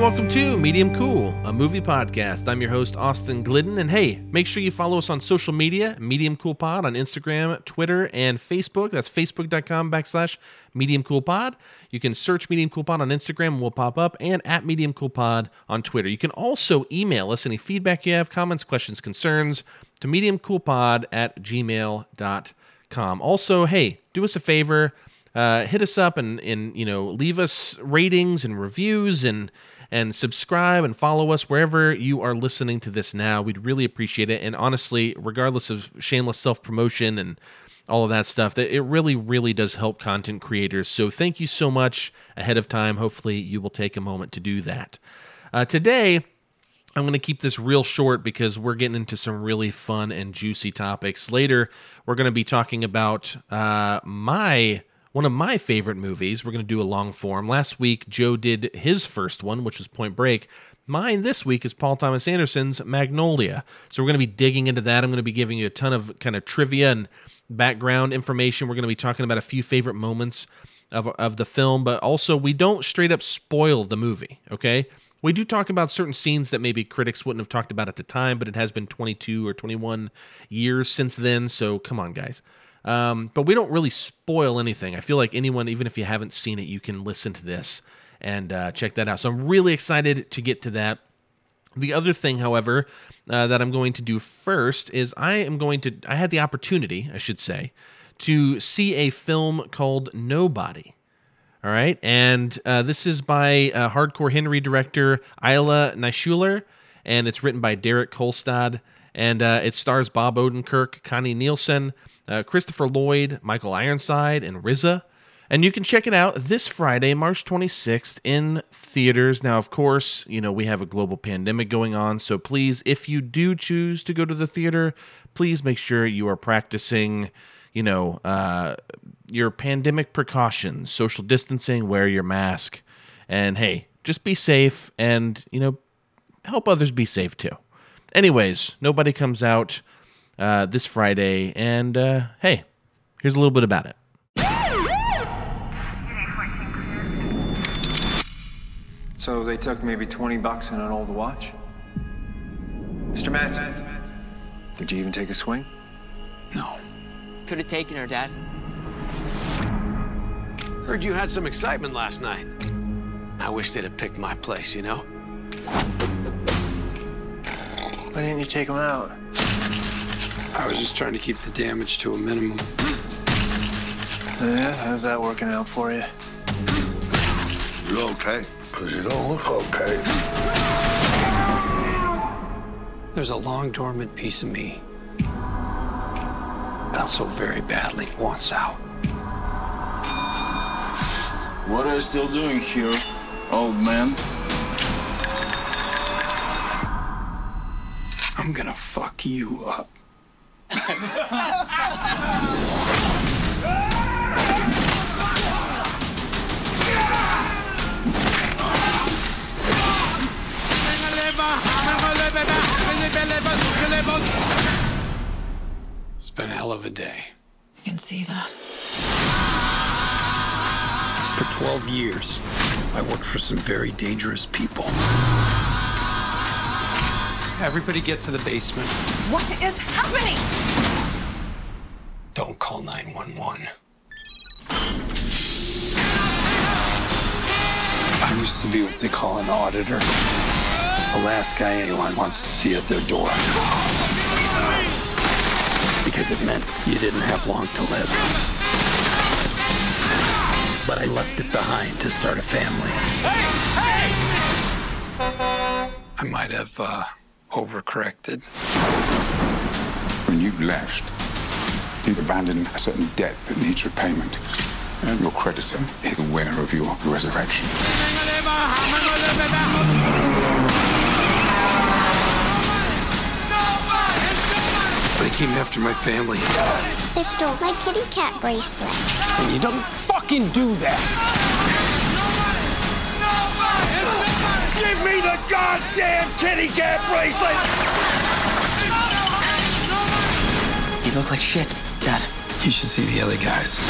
and welcome to Medium Cool, a movie podcast. I'm your host, Austin Glidden, and hey, make sure you follow us on social media, Medium Cool Pod on Instagram, Twitter, and Facebook. That's facebook.com backslash Medium Cool Pod. You can search Medium Cool Pod on Instagram, we'll pop up, and at Medium Cool Pod on Twitter. You can also email us any feedback you have, comments, questions, concerns to mediumcoolpod at gmail.com. Also, hey, do us a favor uh, hit us up and and you know leave us ratings and reviews and and subscribe and follow us wherever you are listening to this now. We'd really appreciate it. And honestly, regardless of shameless self promotion and all of that stuff, that it really, really does help content creators. So thank you so much ahead of time. Hopefully, you will take a moment to do that. Uh, today, I'm going to keep this real short because we're getting into some really fun and juicy topics. Later, we're going to be talking about uh, my one of my favorite movies. We're going to do a long form. Last week, Joe did his first one, which was Point Break. Mine this week is Paul Thomas Anderson's Magnolia. So we're going to be digging into that. I'm going to be giving you a ton of kind of trivia and background information. We're going to be talking about a few favorite moments of, of the film, but also we don't straight up spoil the movie, okay? We do talk about certain scenes that maybe critics wouldn't have talked about at the time, but it has been 22 or 21 years since then. So come on, guys. Um, but we don't really spoil anything. I feel like anyone, even if you haven't seen it, you can listen to this and uh, check that out. So I'm really excited to get to that. The other thing, however, uh, that I'm going to do first is I am going to, I had the opportunity, I should say, to see a film called Nobody. All right. And uh, this is by uh, Hardcore Henry director Ilya Naishuller, and it's written by Derek Kolstad. And uh, it stars Bob Odenkirk, Connie Nielsen, uh, Christopher Lloyd, Michael Ironside, and RZA. And you can check it out this Friday, March 26th, in theaters. Now, of course, you know, we have a global pandemic going on. So please, if you do choose to go to the theater, please make sure you are practicing, you know, uh, your pandemic precautions, social distancing, wear your mask. And hey, just be safe and, you know, help others be safe too. Anyways, nobody comes out uh, this Friday. And uh, hey, here's a little bit about it. So they took maybe 20 bucks and an old watch? Mr. Mansell, did you even take a swing? No. Could have taken her, Dad. Heard you had some excitement last night. I wish they'd have picked my place, you know? Why didn't you take him out? I was just trying to keep the damage to a minimum. Yeah, how's that working out for you? You okay? Because you don't look okay. There's a long dormant piece of me that so very badly wants out. What are you still doing here, old man? I'm gonna fuck you up. It's been a hell of a day. You can see that. For 12 years, I worked for some very dangerous people. Everybody get to the basement. What is happening? Don't call 911. I used to be what they call an auditor. The last guy anyone wants to see at their door. Because it meant you didn't have long to live. But I left it behind to start a family. I might have uh, overcorrected. When you left, you abandoned a certain debt that needs repayment. And your creditor is aware of your resurrection. They came after my family. They stole my kitty cat bracelet. And you don't fucking do that. Give me the goddamn kitty cat bracelet! You look like shit, Dad. You should see the other guys.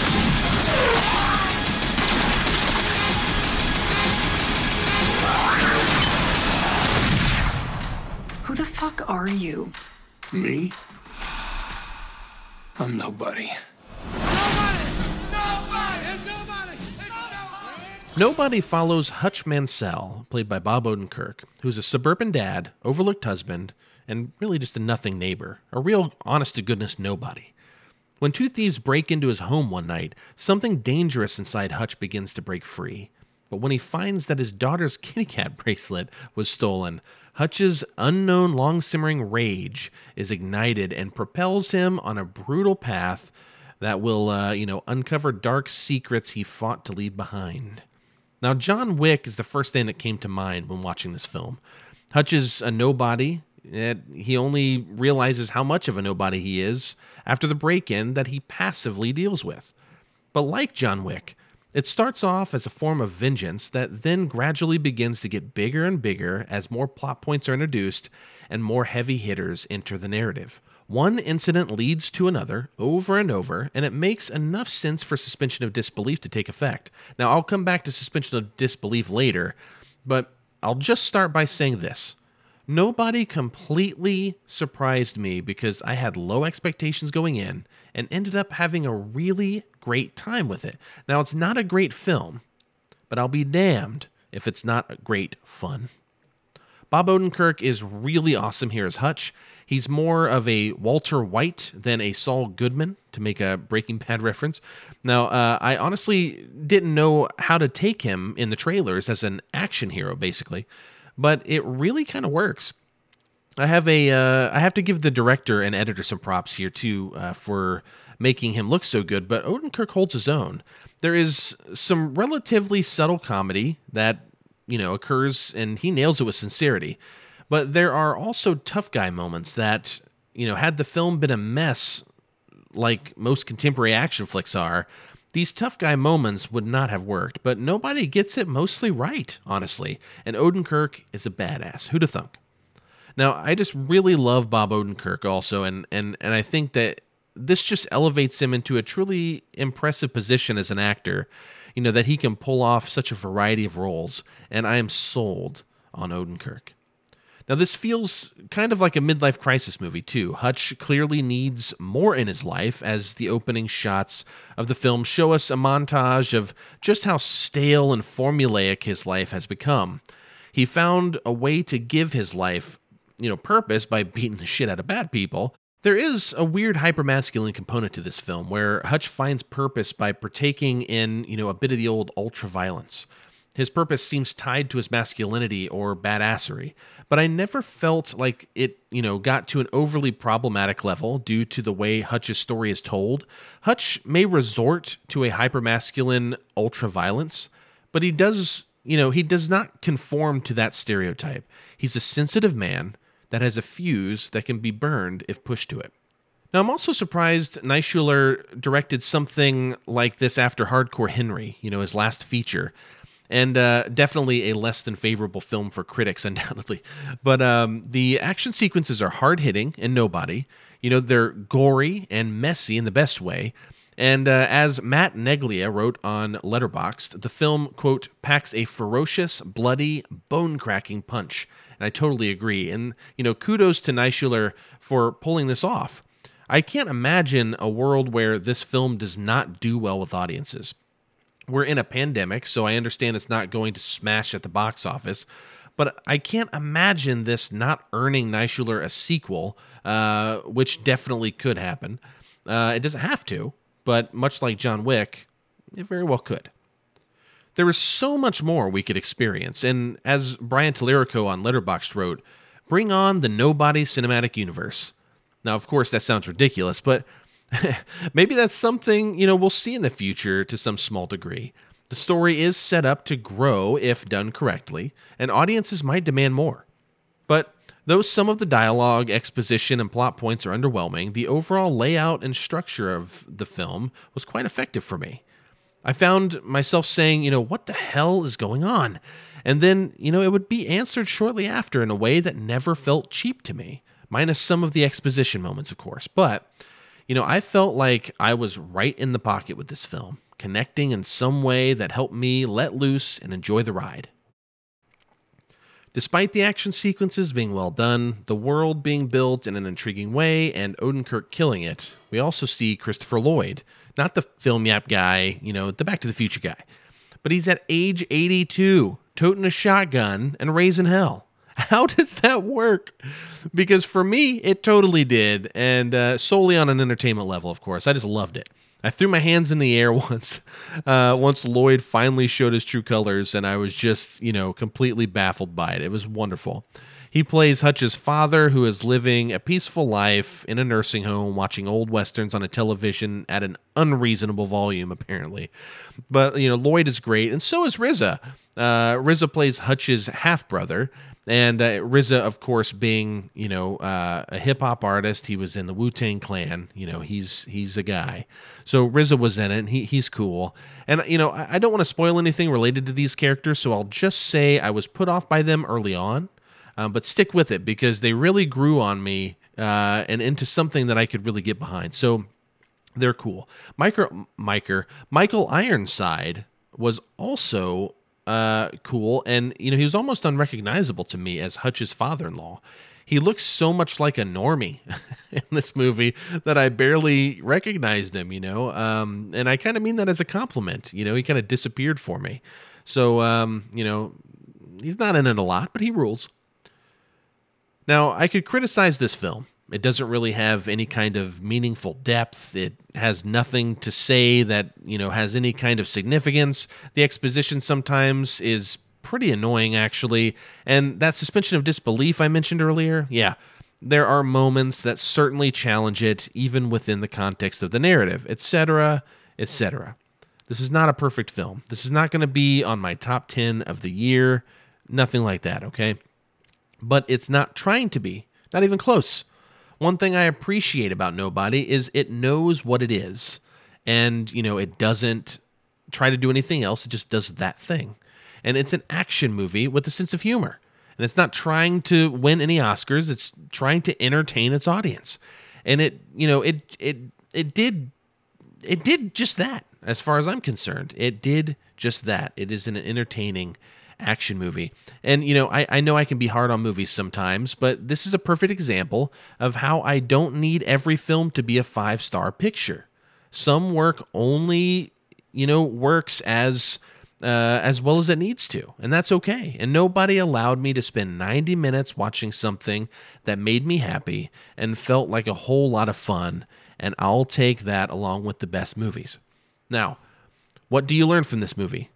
Who the fuck are you? Me? I'm nobody. Nobody follows Hutch Mansell, played by Bob Odenkirk, who's a suburban dad, overlooked husband, and really just a nothing neighbor, a real honest to goodness nobody. When two thieves break into his home one night, something dangerous inside Hutch begins to break free. But when he finds that his daughter's kitty cat bracelet was stolen, Hutch's unknown long simmering rage is ignited and propels him on a brutal path that will, uh, you know, uncover dark secrets he fought to leave behind. Now, John Wick is the first thing that came to mind when watching this film. Hutch is a nobody. He only realizes how much of a nobody he is after the break in that he passively deals with. But like John Wick, it starts off as a form of vengeance that then gradually begins to get bigger and bigger as more plot points are introduced and more heavy hitters enter the narrative. One incident leads to another over and over, and it makes enough sense for suspension of disbelief to take effect. Now, I'll come back to suspension of disbelief later, but I'll just start by saying this. Nobody completely surprised me because I had low expectations going in and ended up having a really great time with it. Now, it's not a great film, but I'll be damned if it's not great fun. Bob Odenkirk is really awesome here as Hutch. He's more of a Walter White than a Saul Goodman, to make a Breaking Bad reference. Now, uh, I honestly didn't know how to take him in the trailers as an action hero, basically, but it really kind of works. I have a uh, I have to give the director and editor some props here too uh, for making him look so good. But Odenkirk holds his own. There is some relatively subtle comedy that you know occurs, and he nails it with sincerity. But there are also tough guy moments that, you know, had the film been a mess like most contemporary action flicks are, these tough guy moments would not have worked. But nobody gets it mostly right, honestly. And Odenkirk is a badass. Who Who'da thunk? Now, I just really love Bob Odenkirk also, and and and I think that this just elevates him into a truly impressive position as an actor. You know that he can pull off such a variety of roles, and I am sold on Odenkirk. Now, this feels kind of like a midlife crisis movie, too. Hutch clearly needs more in his life, as the opening shots of the film show us a montage of just how stale and formulaic his life has become. He found a way to give his life, you know, purpose by beating the shit out of bad people. There is a weird hypermasculine component to this film where Hutch finds purpose by partaking in, you know, a bit of the old ultra violence. His purpose seems tied to his masculinity or badassery, but I never felt like it, you know, got to an overly problematic level due to the way Hutch's story is told. Hutch may resort to a hypermasculine ultra violence, but he does, you know, he does not conform to that stereotype. He's a sensitive man that has a fuse that can be burned if pushed to it. Now, I'm also surprised Naishuller directed something like this after Hardcore Henry, you know, his last feature and uh, definitely a less than favorable film for critics, undoubtedly. But um, the action sequences are hard hitting and nobody. You know, they're gory and messy in the best way. And uh, as Matt Neglia wrote on Letterboxd, the film, quote, packs a ferocious, bloody, bone cracking punch. And I totally agree. And, you know, kudos to Naishuller for pulling this off. I can't imagine a world where this film does not do well with audiences we're in a pandemic, so I understand it's not going to smash at the box office. But I can't imagine this not earning Naishuller a sequel, uh, which definitely could happen. Uh, it doesn't have to, but much like John Wick, it very well could. There is so much more we could experience, and as Brian Tallerico on Letterboxd wrote, bring on the Nobody cinematic universe. Now, of course, that sounds ridiculous, but Maybe that's something, you know, we'll see in the future to some small degree. The story is set up to grow if done correctly, and audiences might demand more. But though some of the dialogue, exposition, and plot points are underwhelming, the overall layout and structure of the film was quite effective for me. I found myself saying, you know, what the hell is going on? And then, you know, it would be answered shortly after in a way that never felt cheap to me, minus some of the exposition moments, of course. But you know, I felt like I was right in the pocket with this film, connecting in some way that helped me let loose and enjoy the ride. Despite the action sequences being well done, the world being built in an intriguing way, and Odenkirk killing it, we also see Christopher Lloyd, not the film yap guy, you know, the Back to the Future guy, but he's at age 82, toting a shotgun and raising hell. How does that work? Because for me, it totally did, and uh, solely on an entertainment level, of course. I just loved it. I threw my hands in the air once, uh, once Lloyd finally showed his true colors, and I was just, you know, completely baffled by it. It was wonderful. He plays Hutch's father, who is living a peaceful life in a nursing home, watching old westerns on a television at an unreasonable volume, apparently. But you know, Lloyd is great, and so is RZA. Uh, RZA plays Hutch's half brother, and uh, RZA, of course, being you know uh, a hip hop artist, he was in the Wu Tang Clan. You know, he's he's a guy. So RZA was in it. He he's cool. And you know, I, I don't want to spoil anything related to these characters, so I'll just say I was put off by them early on, um, but stick with it because they really grew on me uh, and into something that I could really get behind. So they're cool. Michael, Michael Ironside was also uh, cool, and you know he was almost unrecognizable to me as Hutch's father-in-law. He looks so much like a normie in this movie that I barely recognized him. You know, um, and I kind of mean that as a compliment. You know, he kind of disappeared for me. So um, you know, he's not in it a lot, but he rules. Now, I could criticize this film. It doesn't really have any kind of meaningful depth. It has nothing to say that, you know, has any kind of significance. The exposition sometimes is pretty annoying, actually. And that suspension of disbelief I mentioned earlier, yeah, there are moments that certainly challenge it, even within the context of the narrative, etc., etc. This is not a perfect film. This is not going to be on my top 10 of the year. Nothing like that, okay? But it's not trying to be, not even close. One thing I appreciate about Nobody is it knows what it is. And, you know, it doesn't try to do anything else, it just does that thing. And it's an action movie with a sense of humor. And it's not trying to win any Oscars, it's trying to entertain its audience. And it, you know, it it it did it did just that as far as I'm concerned. It did just that. It is an entertaining action movie. And, you know, I, I know I can be hard on movies sometimes, but this is a perfect example of how I don't need every film to be a five star picture. Some work only, you know, works as. Uh, as well as it needs to, and that's okay. And nobody allowed me to spend 90 minutes watching something that made me happy and felt like a whole lot of fun, and I'll take that along with the best movies. Now, what do you learn from this movie?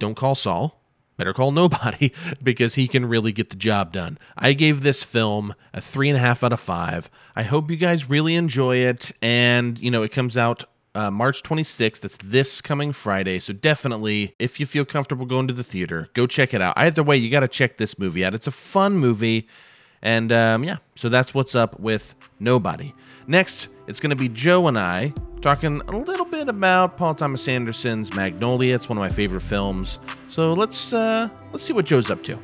Don't call Saul. Better call nobody because he can really get the job done. I gave this film a three and a half out of five. I hope you guys really enjoy it. And, you know, it comes out uh, March 26th. That's this coming Friday. So definitely, if you feel comfortable going to the theater, go check it out. Either way, you got to check this movie out. It's a fun movie. And um, yeah, so that's what's up with Nobody. Next, it's going to be Joe and I talking a little bit about Paul Thomas Anderson's Magnolia. It's one of my favorite films. So let's uh, let's see what Joe's up to.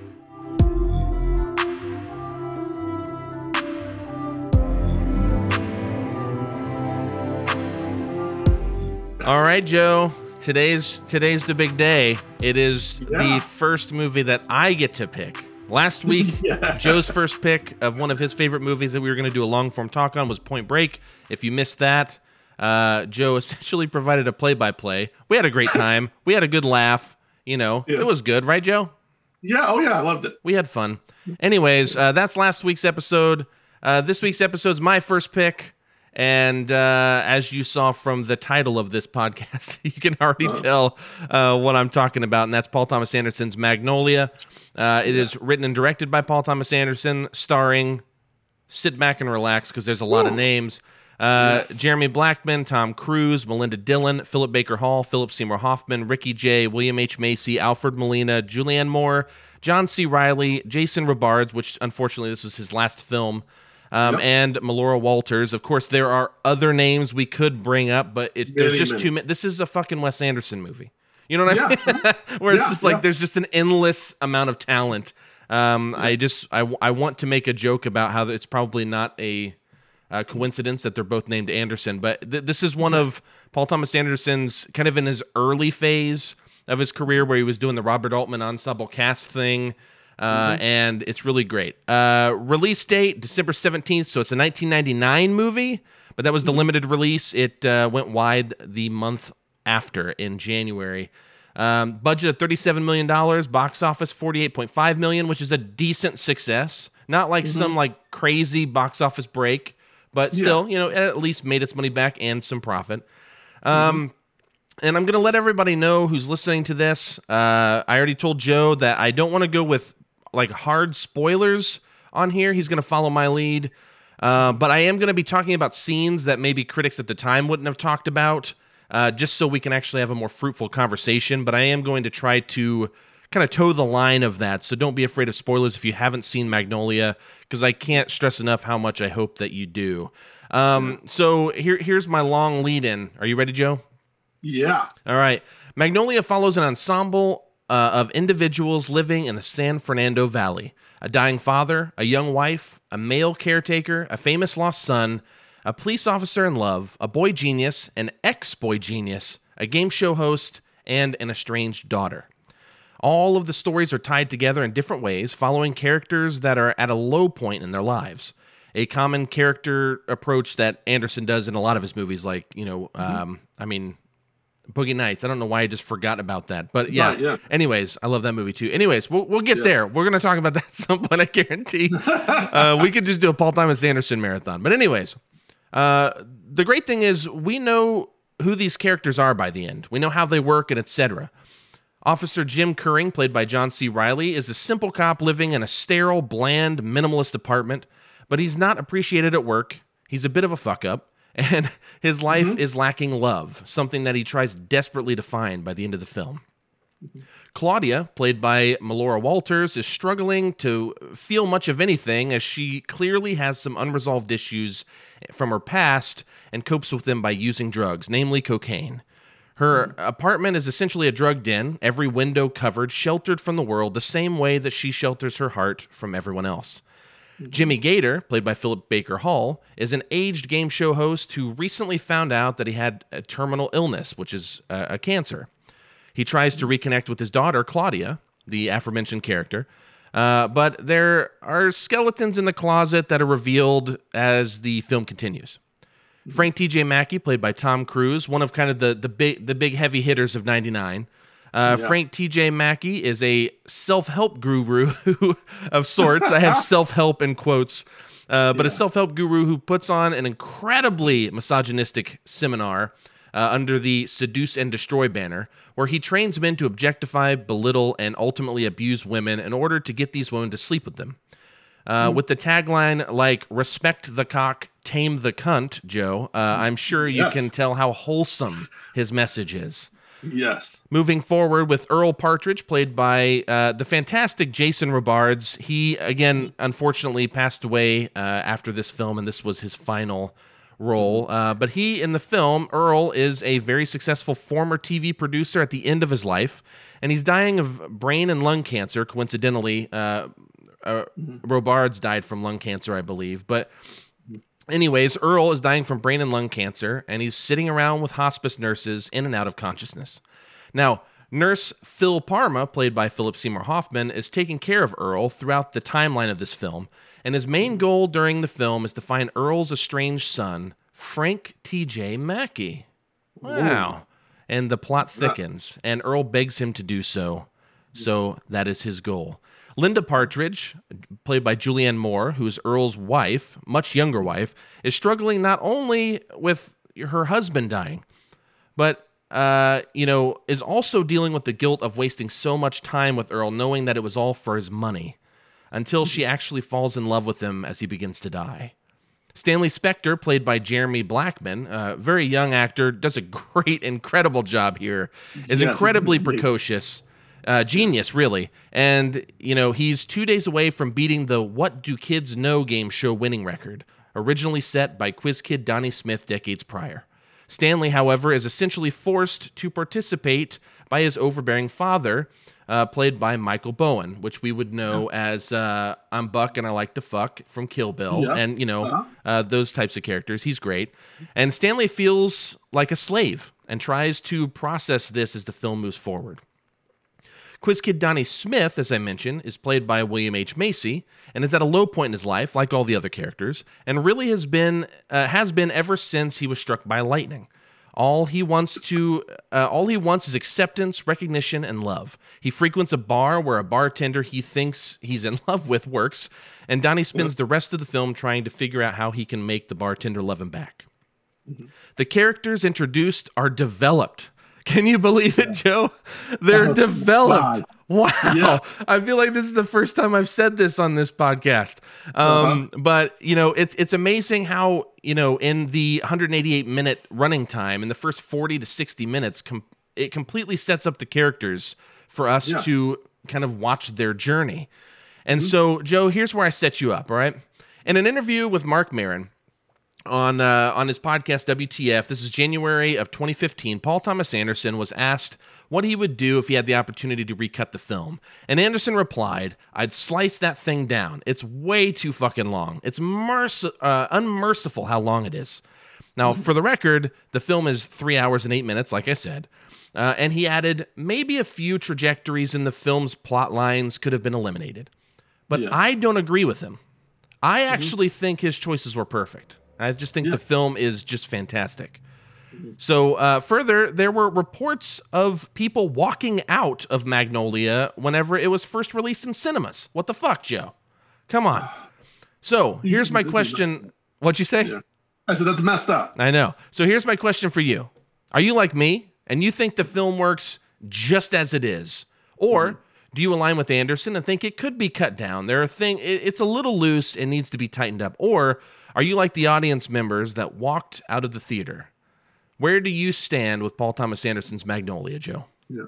All right, Joe. Today's today's the big day. It is Yeah. the first movie that I get to pick. Last week, Yeah. Joe's first pick of one of his favorite movies that we were going to do a long form talk on was Point Break. If you missed that, uh, Joe essentially provided a play by play. We had a great time. we had a good laugh. You know, Yeah. it was good, right, Joe? Yeah. Oh, yeah. I loved it. We had fun. Anyways, uh, that's last week's episode. Uh, this week's episode is my first pick. And uh, as you saw from the title of this podcast, you can already tell uh, what I'm talking about. And that's Paul Thomas Anderson's Magnolia. Uh, it is written and directed by Paul Thomas Anderson, starring, sit back and relax because there's a lot of names. Uh, Yes. Jeremy Blackman, Tom Cruise, Melinda Dillon, Philip Baker Hall, Philip Seymour Hoffman, Ricky Jay, William H. Macy, Alfred Molina, Julianne Moore, John C. Reilly, Jason Robards, which unfortunately this was his last film, um, and Melora Walters. Of course, there are other names we could bring up, but it, there's Many, just too many. This is a fucking Wes Anderson movie. You know what I mean? Where it's Yeah, just like yeah. there's just an endless amount of talent. Um, I just I, I want to make a joke about how it's probably not a uh, coincidence that they're both named Anderson, but th- this is one of Paul Thomas Anderson's kind of in his early phase of his career where he was doing the Robert Altman ensemble cast thing. Uh, And it's really great. Uh, release date December 17th, so it's a 1999 movie, but that was the limited release. It uh, went wide the month after in January. Um, budget of $37 million, box office 48.5 million, which is a decent success. Not like some like crazy box office break, but still, you know, at least made its money back and some profit. Um, and I'm going to let everybody know who's listening to this. Uh, I already told Joe that I don't want to go with like hard spoilers on here. He's going to follow my lead. Uh, but I am going to be talking about scenes that maybe critics at the time wouldn't have talked about, uh, just so we can actually have a more fruitful conversation. But I am going to try to kind of toe the line of that. So don't be afraid of spoilers if you haven't seen Magnolia, because I can't stress enough how much I hope that you do. Um, so here, here's my long lead in. Are you ready, Joe? Yeah. All right. Magnolia follows an ensemble uh, of individuals living in the San Fernando Valley a dying father, a young wife, a male caretaker, a famous lost son, a police officer in love, a boy genius, an ex boy genius, a game show host, and an estranged daughter. All of the stories are tied together in different ways, following characters that are at a low point in their lives. A common character approach that Anderson does in a lot of his movies, like, you know, um, I mean, Boogie Nights. I don't know why I just forgot about that. But yeah. Right, yeah. Anyways, I love that movie too. Anyways, we'll, we'll get there. We're going to talk about that some point, I guarantee. uh, we could just do a Paul Thomas Anderson marathon. But, anyways, uh, the great thing is we know who these characters are by the end, we know how they work and etc. Officer Jim Kurring, played by John C. Reilly, is a simple cop living in a sterile, bland, minimalist apartment, but he's not appreciated at work. He's a bit of a fuck up, and his life mm-hmm. is lacking love, something that he tries desperately to find by the end of the film. Claudia, played by Melora Walters, is struggling to feel much of anything as she clearly has some unresolved issues from her past and copes with them by using drugs, namely cocaine. Her mm-hmm. apartment is essentially a drug den, every window covered, sheltered from the world, the same way that she shelters her heart from everyone else. Jimmy Gator, played by Philip Baker Hall, is an aged game show host who recently found out that he had a terminal illness, which is uh, a cancer. He tries to reconnect with his daughter, Claudia, the aforementioned character, uh, but there are skeletons in the closet that are revealed as the film continues. Frank T.J. Mackey, played by Tom Cruise, one of kind of the the big the big heavy hitters of '99. Uh, Frank T.J. Mackey is a self-help guru of sorts. I have self-help in quotes, uh, but a self-help guru who puts on an incredibly misogynistic seminar uh, under the "Seduce and Destroy" banner, where he trains men to objectify, belittle, and ultimately abuse women in order to get these women to sleep with them. Uh, with the tagline like "Respect the cock, tame the cunt," Joe, uh, I'm sure you Yes. can tell how wholesome his message is. Yes. Moving forward with Earl Partridge, played by uh, the fantastic Jason Robards. He, again, unfortunately passed away uh, after this film, and this was his final role. Uh, but he, in the film, Earl, is a very successful former TV producer at the end of his life, and he's dying of brain and lung cancer, coincidentally. Uh, uh, Robards died from lung cancer, I believe. But Anyways, Earl is dying from brain and lung cancer, and he's sitting around with hospice nurses in and out of consciousness. Now, nurse Phil Parma, played by Philip Seymour Hoffman, is taking care of Earl throughout the timeline of this film, and his main goal during the film is to find Earl's estranged son, Frank T.J. Mackey. Wow. And the plot thickens, and Earl begs him to do so. So that is his goal. Linda Partridge, played by Julianne Moore, who is Earl's wife, much younger wife, is struggling not only with her husband dying, but uh, you know, is also dealing with the guilt of wasting so much time with Earl, knowing that it was all for his money, until she actually falls in love with him as he begins to die. Stanley Spector, played by Jeremy Blackman, a very young actor, does a great, incredible job here. Is Yes, incredibly precocious, uh, genius, really. And you know, he's two days away from beating the "What Do Kids Know" game show winning record, originally set by quiz kid Donnie Smith decades prior. Stanley, however, is essentially forced to participate by his overbearing father, uh, played by Michael Bowen, which we would know as uh, I'm Buck and I like to fuck from Kill Bill, Yeah. and you know Uh-huh. uh, those types of characters. He's great, and Stanley feels like a slave and tries to process this as the film moves forward. Quiz Kid Donnie Smith, as I mentioned, is played by William H. Macy and is at a low point in his life, like all the other characters, and really has been uh, has been ever since he was struck by lightning. All he wants to uh, all he wants is acceptance, recognition, and love. He frequents a bar where a bartender he thinks he's in love with works, and Donnie spends the rest of the film trying to figure out how he can make the bartender love him back. The characters introduced are developed. Can you believe it, Joe? They're Oh, developed. God. Wow. Yeah. I feel like this is the first time I've said this on this podcast. Um, But, you know, it's it's amazing how, you know, in the 188 minute running time, in the first 40 to 60 minutes, com- it completely sets up the characters for us Yeah. to kind of watch their journey. And so, Joe, here's where I set you up, all right? In an interview with Marc Maron, on uh, on his podcast WTF. This is January of 2015. Paul Thomas Anderson was asked what he would do if he had the opportunity to recut the film, and Anderson replied, "I'd slice that thing down. It's way too fucking long. It's merc- uh, unmerciful how long it is." Now, for the record, the film is three hours and eight minutes, like I said. Uh, and he added, maybe a few trajectories in the film's plot lines could have been eliminated. But Yeah. I don't agree with him. I actually think his choices were perfect. I just think Yeah. the film is just fantastic. So, uh, further, there were reports of people walking out of Magnolia whenever it was first released in cinemas. What the fuck, Joe? Come on. So, here's my question. What'd you say? Yeah. I said that's messed up. I know. So, here's my question for you Are you like me and you think the film works just as it is? Or do you align with Anderson and think it could be cut down? There are thing it, it's a little loose and needs to be tightened up. Or are you like the audience members that walked out of the theater? Where do you stand with Paul Thomas Anderson's Magnolia, Joe? Yeah.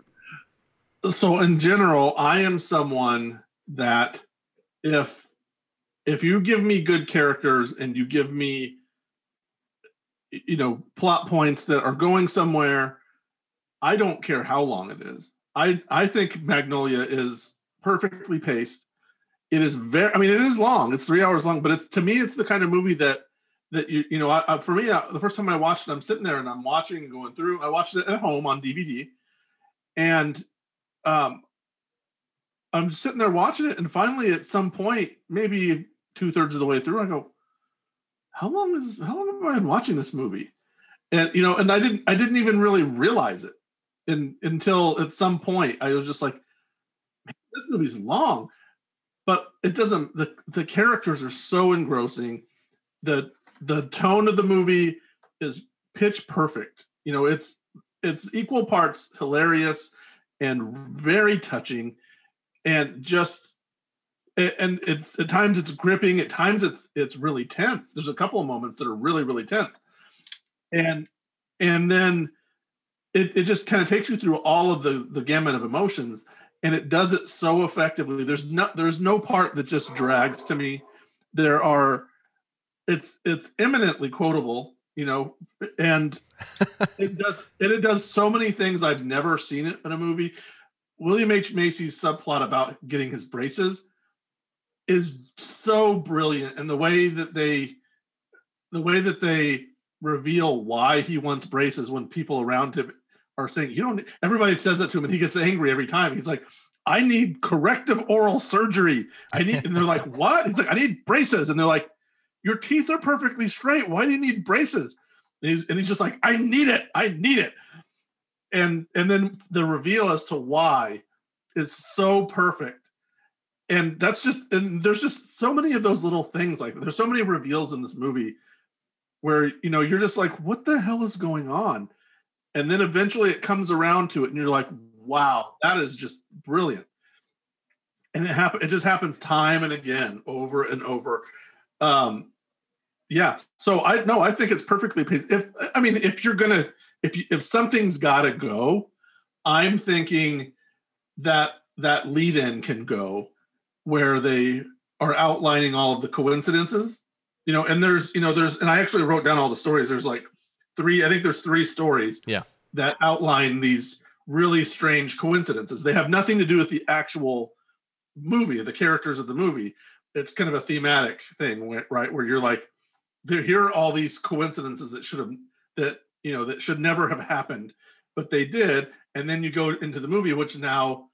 so in general i am someone that if if you give me good characters and you give me you know plot points that are going somewhere i don't care how long it is i i think magnolia is perfectly paced it is very i mean it is long. It's three hours long but it's to me it's the kind of movie that that you you know I, I, for me I, the first time i watched it i'm sitting there and i'm watching and going through i watched it at home on dvd and um i'm sitting there watching it and finally at some point maybe two-thirds of the way through i go how long is how long have i been watching this movie? And you know and i didn't i didn't even really realize it. In, until at some point i was just like this movie's long but it doesn't the the characters are so engrossing. The the tone of the movie is pitch perfect. You know it's it's equal parts hilarious and very touching and just and it's at times it's gripping at times it's it's really tense. There's a couple of moments that are really really tense. And and then it, it just kind of takes you through all of the the gamut of emotions and it does it so effectively. There's not there's no part that just drags to me. There are it's it's eminently quotable you know and it does and it does so many things i've never seen it in a movie. William h. Macy's subplot about getting his braces is so brilliant and the way that they the way that they reveal why he wants braces when people around him are saying you don't everybody says that to him and he gets angry every time. He's like i need corrective oral surgery. I need and they're like what? He's like i need braces. And they're like your teeth are perfectly straight. Why do you need braces? And he's, and he's just like i need it. I need it. And and then the reveal as to why is so perfect. And that's just and there's just so many of those little things like there's so many reveals in this movie where you know you're just like what the hell is going on and then eventually it comes around to it and you're like wow that is just brilliant. And it happen it just happens time and again over and over. Um yeah so i no i think it's perfectly if i mean if you're gonna if you if something's gotta go i'm thinking that that lead in can go where they are outlining all of the coincidences you know and there's you know there's and i actually wrote down all the stories. There's like three i think there's three stories Yeah. that outline these really strange coincidences they have nothing to do with the actual movie the characters of the movie it's kind of a thematic thing where, right where you're like there here are all these coincidences that should have that you know that should never have happened but they did and then you go into the movie which now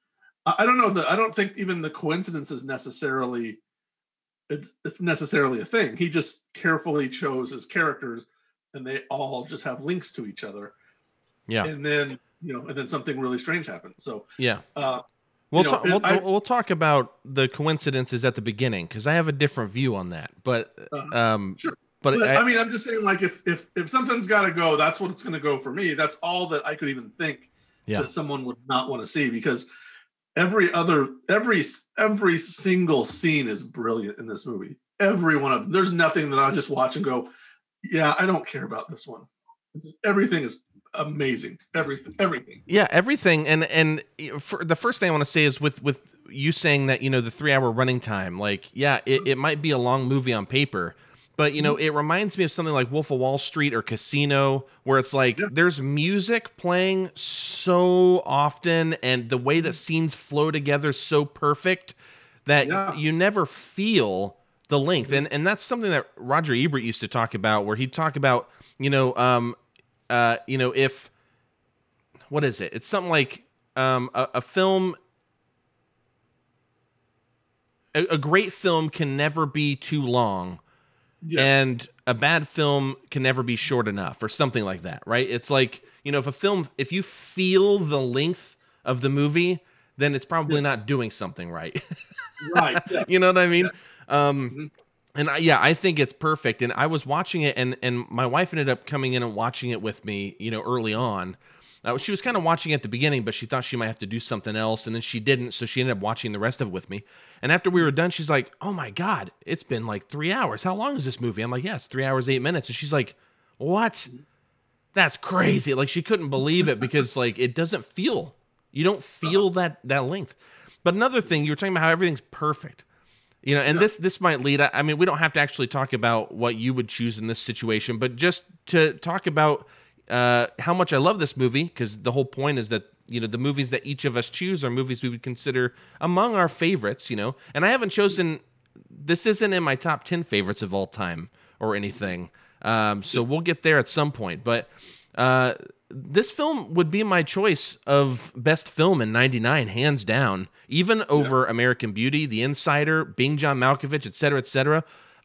I I don't know that I don't think even the coincidence is necessarily it's it's necessarily a thing. He just carefully chose his characters and they all just have links to each other. Yeah. And then, you know, and then something really strange happens. So Yeah. uh We'll, you know, ta- we'll, I- we'll talk about the coincidences at the beginning because I have a different view on that. But Uh-huh. um, Sure. but, but I, I, mean, I'm just saying, like, if if if something's got to go, that's what it's going to go for me. That's all that I could even think Yeah. that someone would not want to see because every other every every single scene is brilliant in this movie. Every one of them. There's nothing that I just watch and go, yeah, I don't care about this one. It's just, everything is amazing. Everything, everything. yeah, everything. And and for, the first thing I want to say is with with you saying that you know the three hour running time, like yeah, it, it might be a long movie on paper. But you know, mm-hmm. it reminds me of something like Wolf of Wall Street or Casino, where it's like there's music playing so often, and the way that mm-hmm. scenes flow together so perfect that you never feel the length. And and that's something that Roger Ebert used to talk about, where he'd talk about, you know, um, uh, you know, if what is it? It's something like um, a, a film. A, a great film can never be too long, and a bad film can never be short enough, or something like that, right? It's like you know, if a film, if you feel the length of the movie, then it's probably not doing something right. Right. yeah. you know what I mean? Um, and I, yeah, I think it's perfect. And I was watching it, and and my wife ended up coming in and watching it with me. You know, early on, uh, she was kind of watching at the beginning, but she thought she might have to do something else, and then she didn't. So she ended up watching the rest of it with me. And after we were done, she's like, "Oh my god, it's been like three hours. How long is this movie?" I'm like, "Yeah, it's three hours eight minutes." And she's like, "What? That's crazy!" Like she couldn't believe it because like it doesn't feel. You don't feel that that length. But another thing, you were talking about how everything's perfect. You know, and this this might lead. I mean, we don't have to actually talk about what you would choose in this situation, but just to talk about uh, how much I love this movie, because the whole point is that you know the movies that each of us choose are movies we would consider among our favorites. You know, and I haven't chosen. This isn't in my top ten favorites of all time or anything. Um, so we'll get there at some point, but. Uh, this film would be my choice of best film in 99 hands down even over american beauty the insider being john malkovich etc cetera et cetera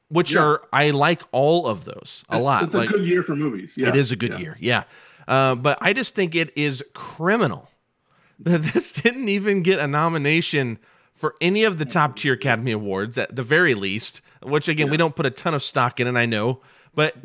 which Yeah. are i like all of those a lot It's a like, good year for movies. Yeah. it is a good Yeah. year yeah uh, but i just think it is criminal that this didn't even get a nomination for any of the top tier academy awards at the very least which again we don't put a ton of stock in and i know but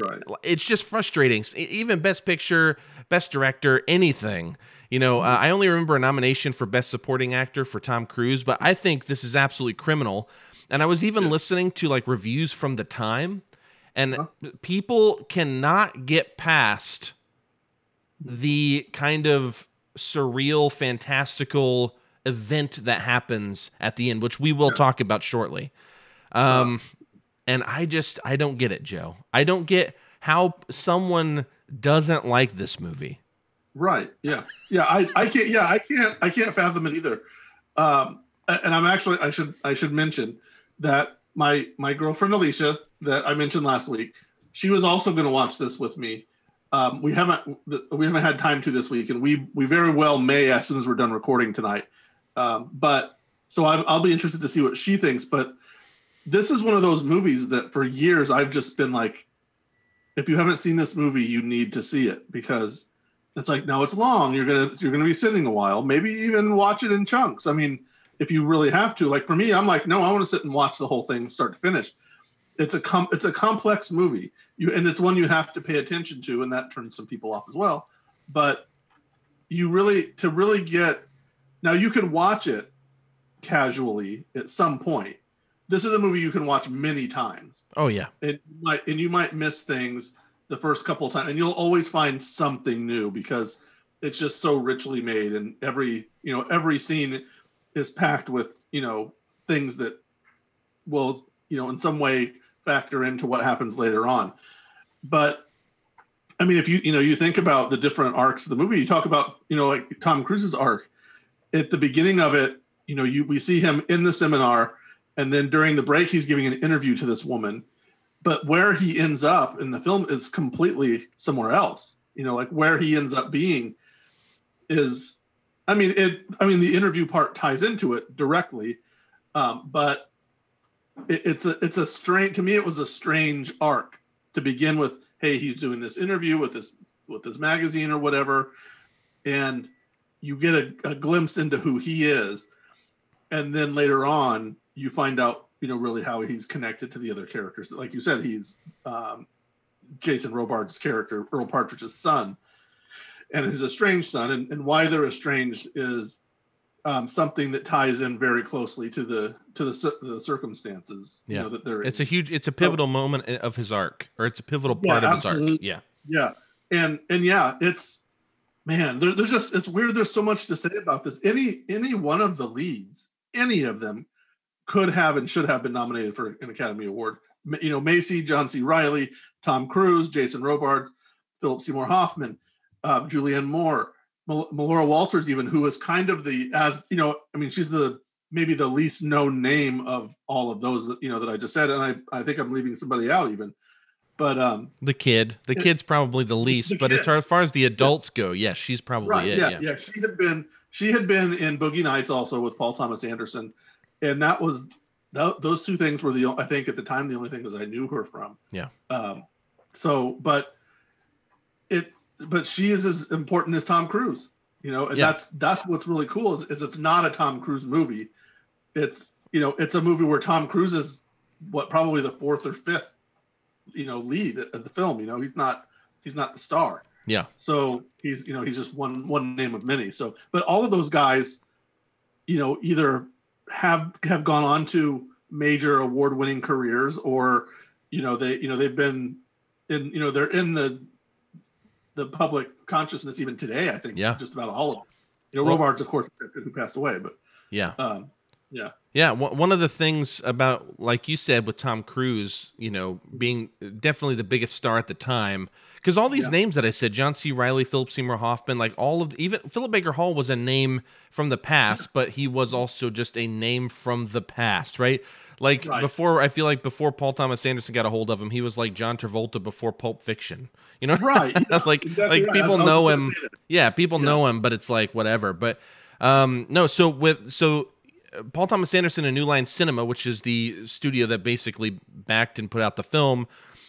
it's just frustrating. Even best picture best director anything you know uh, i only remember a nomination for best supporting actor for tom cruise but i think this is absolutely criminal. And i was even listening to like reviews from the time and people cannot get past the kind of surreal fantastical event that happens at the end which we will talk about shortly. Um and i just i don't get it joe i don't get how someone doesn't like this movie Right. Yeah. Yeah. I, I can't. Yeah. I can't. I can't fathom it either. Um, and I'm actually. I should. I should mention that my my girlfriend Alicia that I mentioned last week. She was also going to watch this with me. Um, we haven't. We haven't had time to this week, and we we very well may as soon as we're done recording tonight. Um, but so I, I'll be interested to see what she thinks. But this is one of those movies that for years I've just been like, if you haven't seen this movie, you need to see it because it's like now it's long. You're gonna you're gonna be sitting a while. Maybe even watch it in chunks. I mean, if you really have to. Like for me, I'm like, no, I want to sit and watch the whole thing start to finish. It's a com- it's a complex movie. You and it's one you have to pay attention to, and that turns some people off as well. But you really to really get now you can watch it casually at some point. This is a movie you can watch many times. Oh yeah. And you might and you might miss things the first couple of times and you'll always find something new because it's just so richly made and every you know every scene is packed with you know things that will you know in some way factor into what happens later on. But i mean if you you know you think about the different arcs of the movie you talk about you know like tom cruise's arc. At the beginning of it you know you we see him in the seminar and then during the break he's giving an interview to this woman but where he ends up in the film is completely somewhere else you know like where he ends up being is I mean it. I mean the interview part ties into it directly, um, but it, it's a it's a strange to me. It was a strange arc to begin with. Hey, he's doing this interview with this with this magazine or whatever, and you get a, a glimpse into who he is, and then later on you find out you know really how he's connected to the other characters. Like you said, he's um, Jason Robards' character, Earl Partridge's son, and his estranged son. And, and why they're estranged is um, something that ties in very closely to the to the, the circumstances. Yeah, You know, that they're it's a huge, it's a pivotal moment of his arc, or it's a pivotal Yeah, part of his arc. Yeah, yeah, and and yeah, it's man. There, there's just it's weird. There's so much to say about this. Any any one of the leads, any of them, could have and should have been nominated for an Academy Award. You know, Macy, John C. Reilly, Tom Cruise, Jason Robards, Philip Seymour Hoffman, uh, Julianne Moore, Mel- Melora Walters, even who was kind of the as you know, I mean, she's the maybe the least known name of all of those that you know that I just said, and I I think I'm leaving somebody out even, but um, the kid, the Yeah. kid's probably the least, The but as far, as far as the adults go, yes, she's probably right, it. yeah, Yeah, yeah, she had been she had been in Boogie Nights also with Paul Thomas Anderson, and that was tho- those two things were the I think at the time the only things I knew her from. Yeah. Um, so, but it, but she is as important as Tom Cruise, you know, and Yeah. that's that's what's really cool is, is it's not a Tom Cruise movie. It's you know it's a movie where Tom Cruise is what probably the fourth or fifth, you know, lead of the film. You know, he's not he's not the star. yeah, So he's you know he's just one one name of many. So, but all of those guys, you know, either have have gone on to major award winning careers, or you know they you know they've been in you know they're in the the public consciousness even today. I think Yeah. just about all of them. You know, Well- Robards, of course, who passed away, but yeah. um, yeah, Yeah, one one of the things about, like you said, with Tom Cruise, you know, being definitely the biggest star at the time, because all these Yeah. names that I said, John C. Reilly, Philip Seymour Hoffman, like all of, even Philip Baker Hall was a name from the past, but he was also just a name from the past, right? Like Right. before, I feel like before Paul Thomas Anderson got a hold of him, he was like John Travolta before Pulp Fiction, you know? Right, yeah, like, exactly like right. People know him. gonna say that. Yeah, people know him, but it's like whatever. But um, no, so with so Paul Thomas Anderson and New Line Cinema, which is the studio that basically backed and put out the film,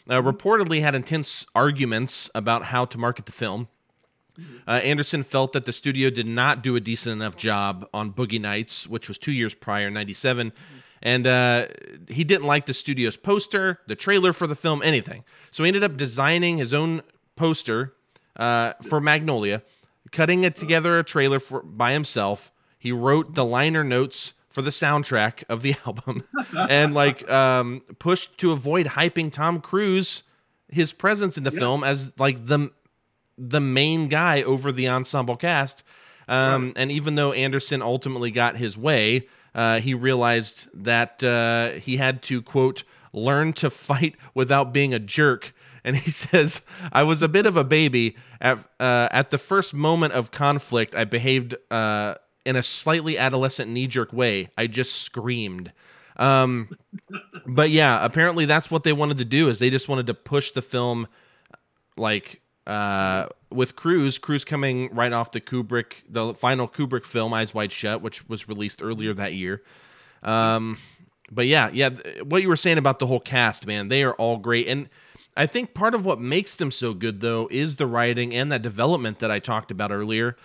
uh, reportedly had intense arguments about how to market the film. Uh, Anderson felt that the studio did not do a decent enough job on Boogie Nights, which was two years prior, 97. And uh, he didn't like the studio's poster, the trailer for the film, anything. So he ended up designing his own poster uh, for Magnolia, cutting it together a trailer for by himself. He wrote the liner notes for the soundtrack of the album, and like um, pushed to avoid hyping Tom Cruise his presence in the film as like the the main guy over the ensemble cast. Um, And even though Anderson ultimately got his way, uh, he realized that uh, he had to, quote, learn to fight without being a jerk. And he says, I was a bit of a baby. At, uh, at the first moment of conflict, I behaved uh, in a slightly adolescent knee jerk way. I just screamed. Um, but yeah, apparently that's what they wanted to do is they just wanted to push the film like uh, with Cruise, Cruise coming right off the Kubrick, the final Kubrick film, Eyes Wide Shut, which was released earlier that year. Um, but yeah, yeah, what you were saying about the whole cast, man, they are all great, and I think part of what makes them so good though is the writing and that development that I talked about earlier,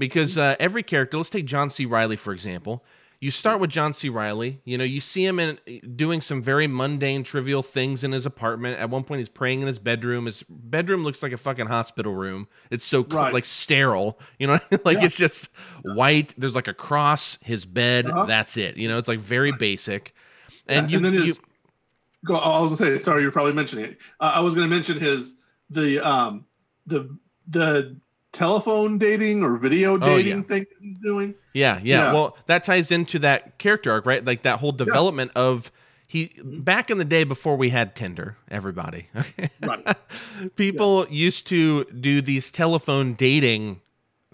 because uh, every character, let's take John C. Reilly for example. You start with John C. Reilly. You know, you see him in doing some very mundane, trivial things in his apartment. At one point, he's praying in his bedroom. His bedroom looks like a fucking hospital room. It's so cl- Right. like sterile. You know, like Yeah. it's just white. There's like a cross. His bed. Uh-huh. That's it. You know, it's like very basic. And Yeah, you, and then you go i was gonna say sorry you're probably mentioning it uh, i was gonna mention his the um the the telephone dating or video Oh, dating yeah. thing he's doing Yeah, yeah, Yeah. Well, that ties into that character arc, right? Like that whole development of he back in the day before we had Tinder, everybody. right People used to do these telephone dating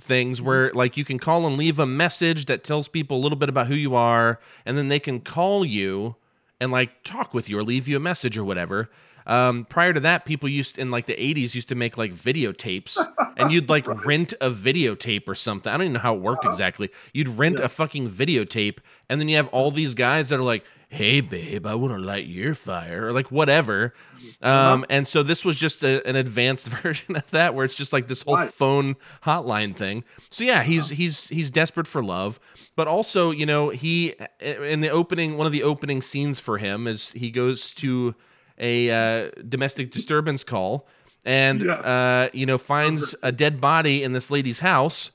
things where like you can call and leave a message that tells people a little bit about who you are and then they can call you and like talk with you or leave you a message or whatever. Um, prior to that, people used in like the 80s used to make like videotapes and you'd like rent a videotape or something. I don't even know how it worked exactly. You'd rent a fucking videotape and then you have all these guys that are like, hey, babe, I want to light your fire or like whatever. Um, and so this was just a, an advanced version of that where it's just like this whole Right. phone hotline thing. So yeah, he's he's he's desperate for love, but also you know he in the opening one of the opening scenes for him is he goes to a uh, domestic disturbance call and Yeah. uh, you know finds a dead body in this lady's house.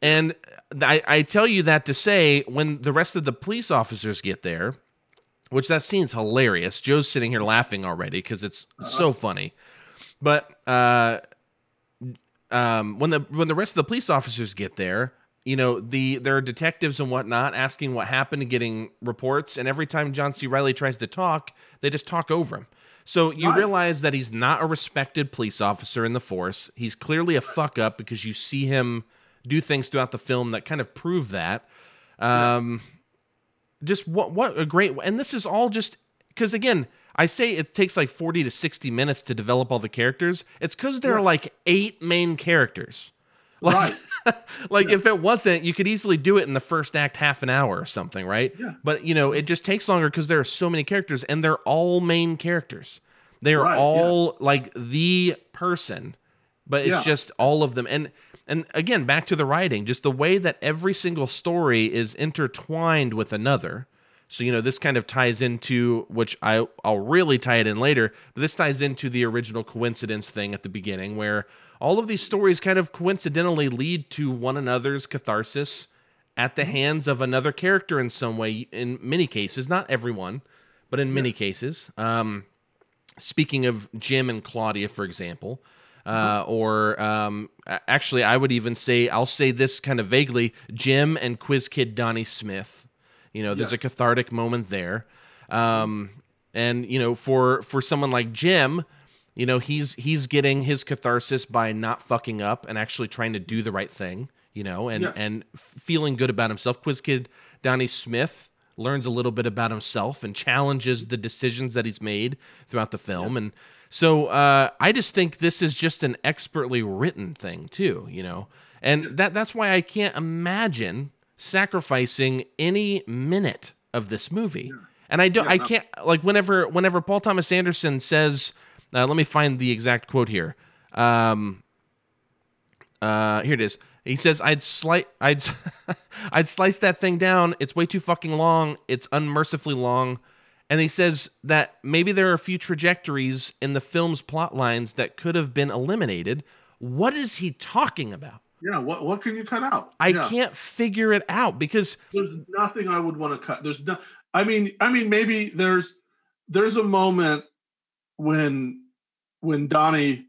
And I, I tell you that to say when the rest of the police officers get there, which that scene's hilarious. Joe's sitting here laughing already because it's so funny. But uh, um, when the when the rest of the police officers get there, you know the there are detectives and whatnot asking what happened, and getting reports, and every time John C. Reilly tries to talk, they just talk over him. So you realize that he's not a respected police officer in the force. He's clearly a fuck up because you see him do things throughout the film that kind of prove that. Um, just what what a great and this is all just because again i say it takes like 40 to 60 minutes to develop all the characters it's because there are like eight main characters like, like if it wasn't you could easily do it in the first act half an hour or something right Yeah. but you know it just takes longer because there are so many characters and they're all main characters they are Right, yeah. all like the person but it's Yeah. just all of them and and again back to the writing just the way that every single story is intertwined with another so you know this kind of ties into which I I'll really tie it in later but this ties into the original coincidence thing at the beginning where all of these stories kind of coincidentally lead to one another's catharsis at the hands of another character in some way in many cases not everyone but in many cases. Um speaking of Jim and Claudia, for example, uh, or um, actually, I would even say I'll say this kind of vaguely: Jim and Quiz Kid Donnie Smith. You know, there's a cathartic moment there, um, and you know, for for someone like Jim, you know, he's he's getting his catharsis by not fucking up and actually trying to do the right thing. You know, and Yes. and feeling good about himself. Quiz Kid Donnie Smith learns a little bit about himself and challenges the decisions that he's made throughout the film. And so uh, I just think this is just an expertly written thing too, you know. And that that's why I can't imagine sacrificing any minute of this movie. And I don't I can't like whenever whenever Paul Thomas Anderson says uh, let me find the exact quote here. Um, uh, here it is. He says, "I'd slice, I'd, I'd slice that thing down. It's way too fucking long. It's unmercifully long." And he says that maybe there are a few trajectories in the film's plot lines that could have been eliminated. What is he talking about? Yeah, what what can you cut out? I Yeah. can't figure it out because There's nothing I would want to cut. There's no. I mean, I mean, maybe there's there's a moment when when Donnie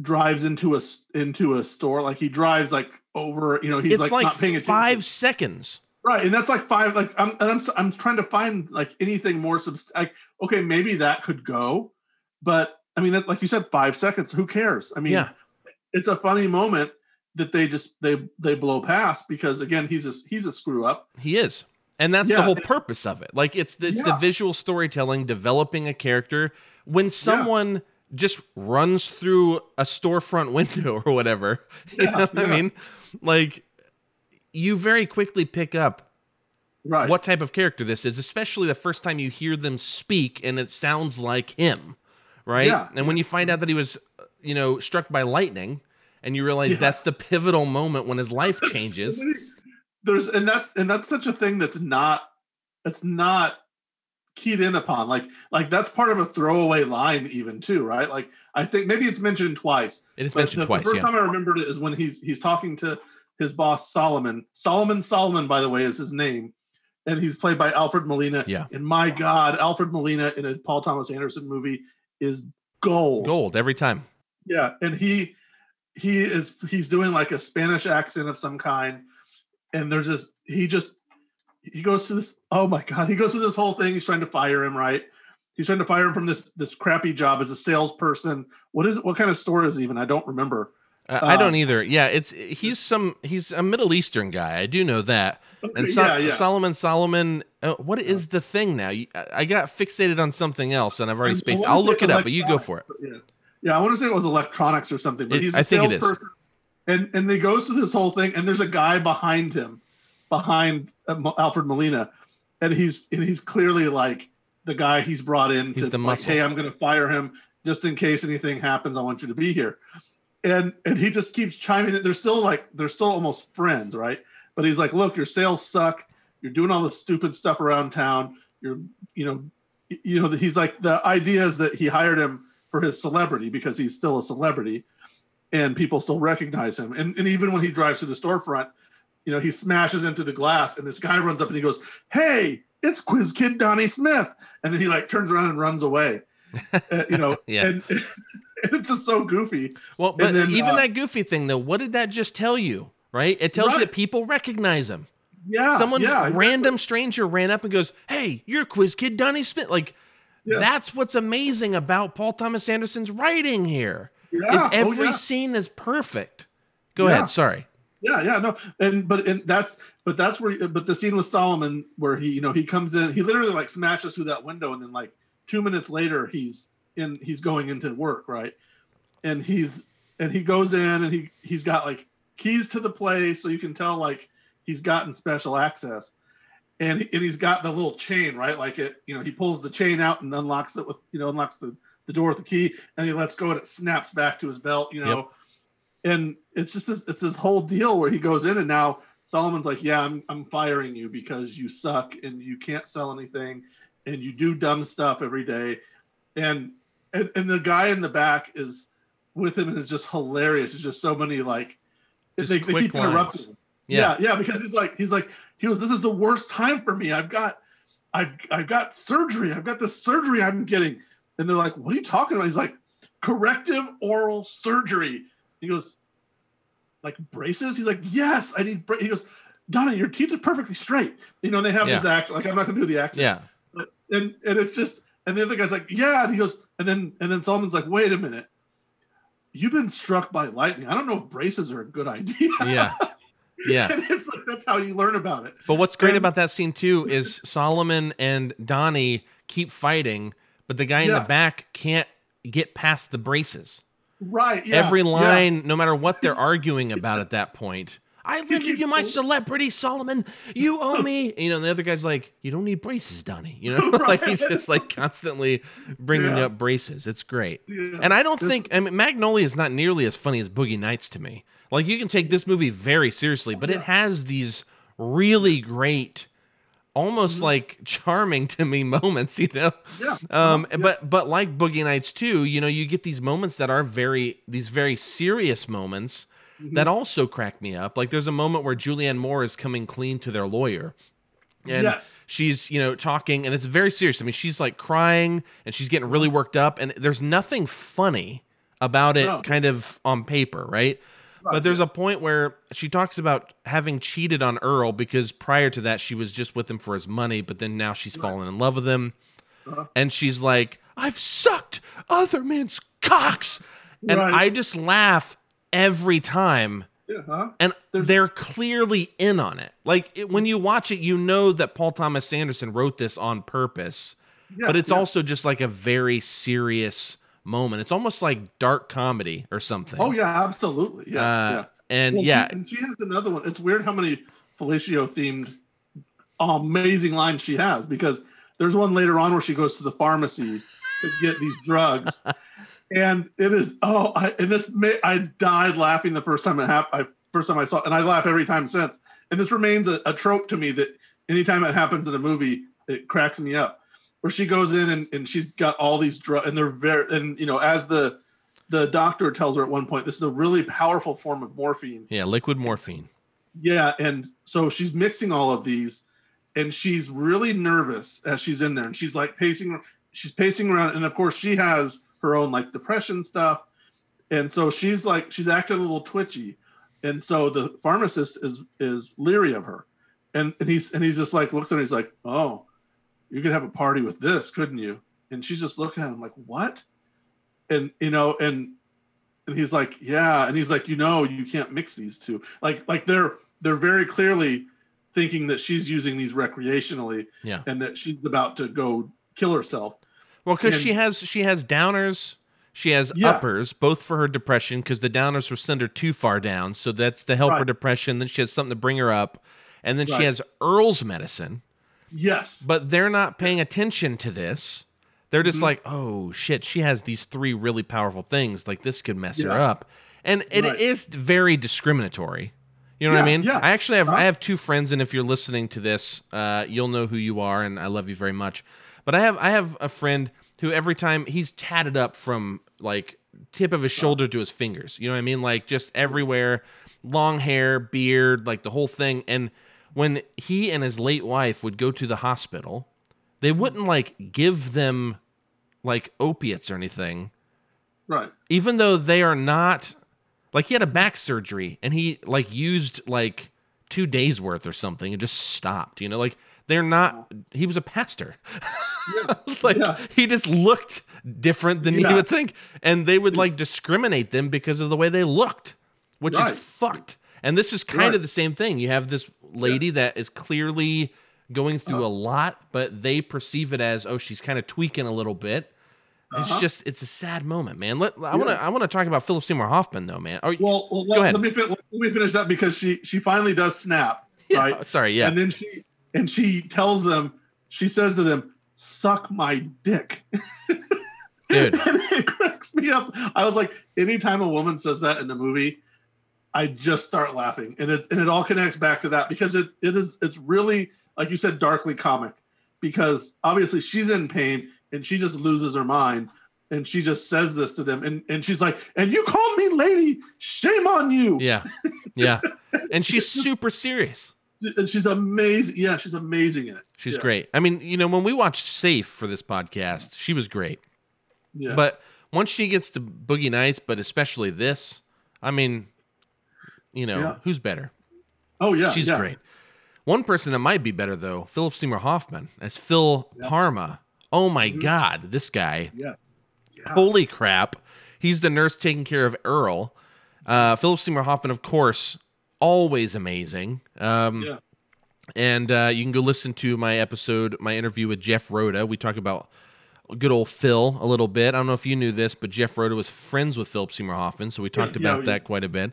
drives into a into a store, like he drives like over, you know, he's it's like, like, not paying attention. five seconds. Right, and that's like five. Like I'm, and I'm, I'm trying to find like anything more subst. Like, okay, maybe that could go, but I mean, that, like you said, five seconds. Who cares? I mean, Yeah. it's a funny moment that they just they they blow past because again, he's a he's a screw up. He is. And that's the Yeah. whole purpose of it. Like it's it's the visual storytelling, developing a character. When someone just runs through a storefront window or whatever, you know what I mean? Like you very quickly pick up Right. what type of character this is, especially the first time you hear them speak and it sounds like him, right? Yeah. And when you find out that he was, you know, struck by lightning and you realize Yes. that's the pivotal moment when his life changes. There's and that's and that's such a thing that's not it's not keyed in upon. Like like that's part of a throwaway line even too, right? Like I think maybe it's mentioned twice. It is mentioned the, twice, The first yeah. time I remembered it is when he's he's talking to his boss Solomon. Solomon Solomon, by the way, is his name. And he's played by Alfred Molina. Yeah. And my God, Alfred Molina in a Paul Thomas Anderson movie is gold. Gold every time. Yeah, and he he is he's doing like a Spanish accent of some kind, and there's this he just he goes to this oh my god he goes to this whole thing he's trying to fire him right he's trying to fire him from this this crappy job as a salesperson what is it what kind of store is it even I don't remember Uh, I don't Um, either. Yeah, it's he's some he's a Middle Eastern guy. I do know that. And so, yeah, yeah. Solomon Solomon, uh, what is the thing now? I got fixated on something else, and I've already spaced. I'll look it up, but you go for it. Yeah, yeah. I want to say it was electronics or something, but he's a I think it is. salesperson, and and they goes through this whole thing, and there's a guy behind him, behind uh, Alfred Molina, and he's and he's clearly like the guy he's brought in He's to like, hey, I'm going to fire him just in case anything happens. I want you to be here, and and he just keeps chiming in. They're still like they're still almost friends, right? But he's like, look, your sales suck. You're doing all this stupid stuff around town. You're, you know, you know, he's like the idea is that he hired him for his celebrity because he's still a celebrity, and people still recognize him. And and even when he drives to the storefront, you know, he smashes into the glass, and this guy runs up and he goes, "Hey, it's Quiz Kid Donnie Smith," and then he like turns around and runs away. Uh, you know, Yeah. and, it's just so goofy. Well, but then, even uh, that goofy thing though, what did that just tell you? Right? It tells you that people recognize him. Yeah, Someone yeah, random stranger ran up and goes, "Hey, you're Quiz Kid Donnie Smith." Like Yeah. that's what's amazing about Paul Thomas Anderson's writing here. Yeah. Is Oh, every yeah. scene is perfect. Go ahead. Sorry. Yeah, yeah, no, and but and that's but that's where but the scene with Solomon where he you know he comes in he literally like smashes through that window and then like two minutes later he's in he's going into work right, and he's and he goes in and he he's got like keys to the place so you can tell like he's gotten special access, and he, and he's got the little chain right like it you know he pulls the chain out and unlocks it with you know unlocks the the door with the key and he lets go and it snaps back to his belt you know Yep. and it's just this it's this whole deal where he goes in and now Solomon's like, yeah, I'm I'm firing you because you suck and you can't sell anything and you do dumb stuff every day, and and and the guy in the back is with him and it's just hilarious. It's just so many like Just they, they keep interrupting him. Yeah. yeah, yeah, because he's like he's like he goes, this is the worst time for me. I've got I've I've got surgery. I've got this surgery I'm getting, and they're like, what are you talking about? He's like, corrective oral surgery. He goes, like braces? He's like, yes, I need. Bra-. He goes, Donna, your teeth are perfectly straight. You know, and they have Yeah. this accent. Like, I'm not gonna do the accent. Yeah. But, and and it's just, and the other guy's like, yeah, and he goes, and then and then Solomon's like, wait a minute, you've been struck by lightning. I don't know if braces are a good idea. Yeah. Yeah. and it's like that's how you learn about it. But what's great And- about that scene too is Solomon and Donnie keep fighting, but the guy in Yeah. the back can't get past the braces. Right. Yeah. Every yeah. line, no matter what they're arguing about at that point. I lended you my celebrity, Solomon. You owe me. You know, and the other guy's like, "You don't need braces, Donnie." You know, like he's just like constantly bringing Yeah. up braces. It's great. Yeah. And I don't think I mean Magnolia is not nearly as funny as Boogie Nights to me. Like you can take this movie very seriously, but it has these really great, almost like charming to me moments. You know. Yeah. Um. But but like Boogie Nights too, you know, you get these moments that are very these very serious moments that also crack me up. Like there's a moment where Julianne Moore is coming clean to their lawyer. And Yes. she's, you know, talking and it's very serious. I mean, she's like crying and she's getting really worked up and there's nothing funny about it No. kind of on paper, right? But there's a point where she talks about having cheated on Earl because prior to that she was just with him for his money, but then now she's fallen in love with him. Uh-huh. And she's like, "I've sucked other men's cocks." And Right. I just laugh every time Yeah. Huh? and they're clearly in on it. Like it, when you watch it, you know that Paul Thomas Anderson wrote this on purpose, Yeah, but it's yeah. also just like a very serious moment. It's almost like dark comedy or something. Oh yeah, absolutely. Yeah. Uh, yeah. and Well, yeah, she, and she has another one. It's weird how many fellatio themed amazing lines she has because there's one later on where she goes to the pharmacy to get these drugs. And it is oh, I, and this ma- I died laughing the first time it happened. I first time I saw, it, and I laugh every time since. And this remains a, a trope to me that anytime it happens in a movie, it cracks me up. Where she goes in and, and she's got all these drugs, and they're very, and you know, as the the doctor tells her at one point, this is a really powerful form of morphine. yeah, liquid morphine. Yeah, and so she's mixing all of these, and she's really nervous as she's in there, and she's like pacing, she's pacing around, and of course she has her own like depression stuff, and so she's like she's acting a little twitchy, and so the pharmacist is is leery of her, and and he's and he's just like looks at her, he's like, oh, you could have a party with this, couldn't you? And she's just looking at him like, what? And you know, and and he's like, yeah, and he's like, you know, you can't mix these two. Like, like they're they're very clearly thinking that she's using these recreationally, Yeah. and that she's about to go kill herself. Well, because she has she has downers, she has Yeah. uppers, both for her depression. Because the downers will send her too far down, so that's to help her depression. Then she has something to bring her up, and then she has Earl's medicine. Yes, But they're not paying attention to this. They're just Mm-hmm. like, oh shit, she has these three really powerful things. Like this could mess her up, and it is Right. very discriminatory. You know what I mean? yeah. I actually have Uh-huh. I have two friends, and if you're listening to this, uh, you'll know who you are, and I love you very much. But I have I have a friend who every time he's tatted up from like tip of his shoulder to his fingers. You know what I mean? Like just everywhere, long hair, beard, like the whole thing. And when he and his late wife would go to the hospital, they wouldn't like give them like opiates or anything right. even though they are not like he had a back surgery and he like used like two days worth or something and just stopped you know like they're not he was a pastor like Yeah. he just looked different than you Yeah. would think and they would like discriminate them because of the way they looked which Right. is fucked and this is kind Right. of the same thing you have this lady that is clearly going through Uh-huh. a lot but they perceive it as oh she's kind of tweaking a little bit it's Uh-huh. just it's a sad moment, man. Let I want to I want to talk about Philip Seymour Hoffman though, man. Are, Well, well Go let, ahead. let me fin- let me finish that because she she finally does snap, Yeah, right? sorry, yeah. And then she and she tells them, she says to them, "Suck my dick." dude. and it cracks me up. I was like, anytime a woman says that in a movie, I just start laughing, and it and it all connects back to that because it it is it's really like you said, darkly comic, because obviously she's in pain and she just loses her mind. And she just says this to them, and, and she's like, "And you called me lady? Shame on you!" Yeah, yeah, and she's super serious. and she's amazing. Yeah, she's amazing in it. She's Yeah. great. I mean, you know, when we watched Safe for this podcast, she was great. Yeah. But once she gets to Boogie Nights, but especially this, I mean, you know, Yeah. who's better? oh yeah, She's yeah. great. One person that might be better though, Philip Seymour Hoffman as Phil Parma. Oh my God, this guy! Mm-hmm. Yeah. Holy crap! He's the nurse taking care of Earl. Uh, Philip Seymour Hoffman, of course, always amazing. Um, Yeah. And uh, you can go listen to my episode, my interview with Jeff Rhoda. We talk about good old Phil a little bit. I don't know if you knew this, but Jeff Rhoda was friends with Philip Seymour Hoffman, so we talked yeah, about yeah. that quite a bit.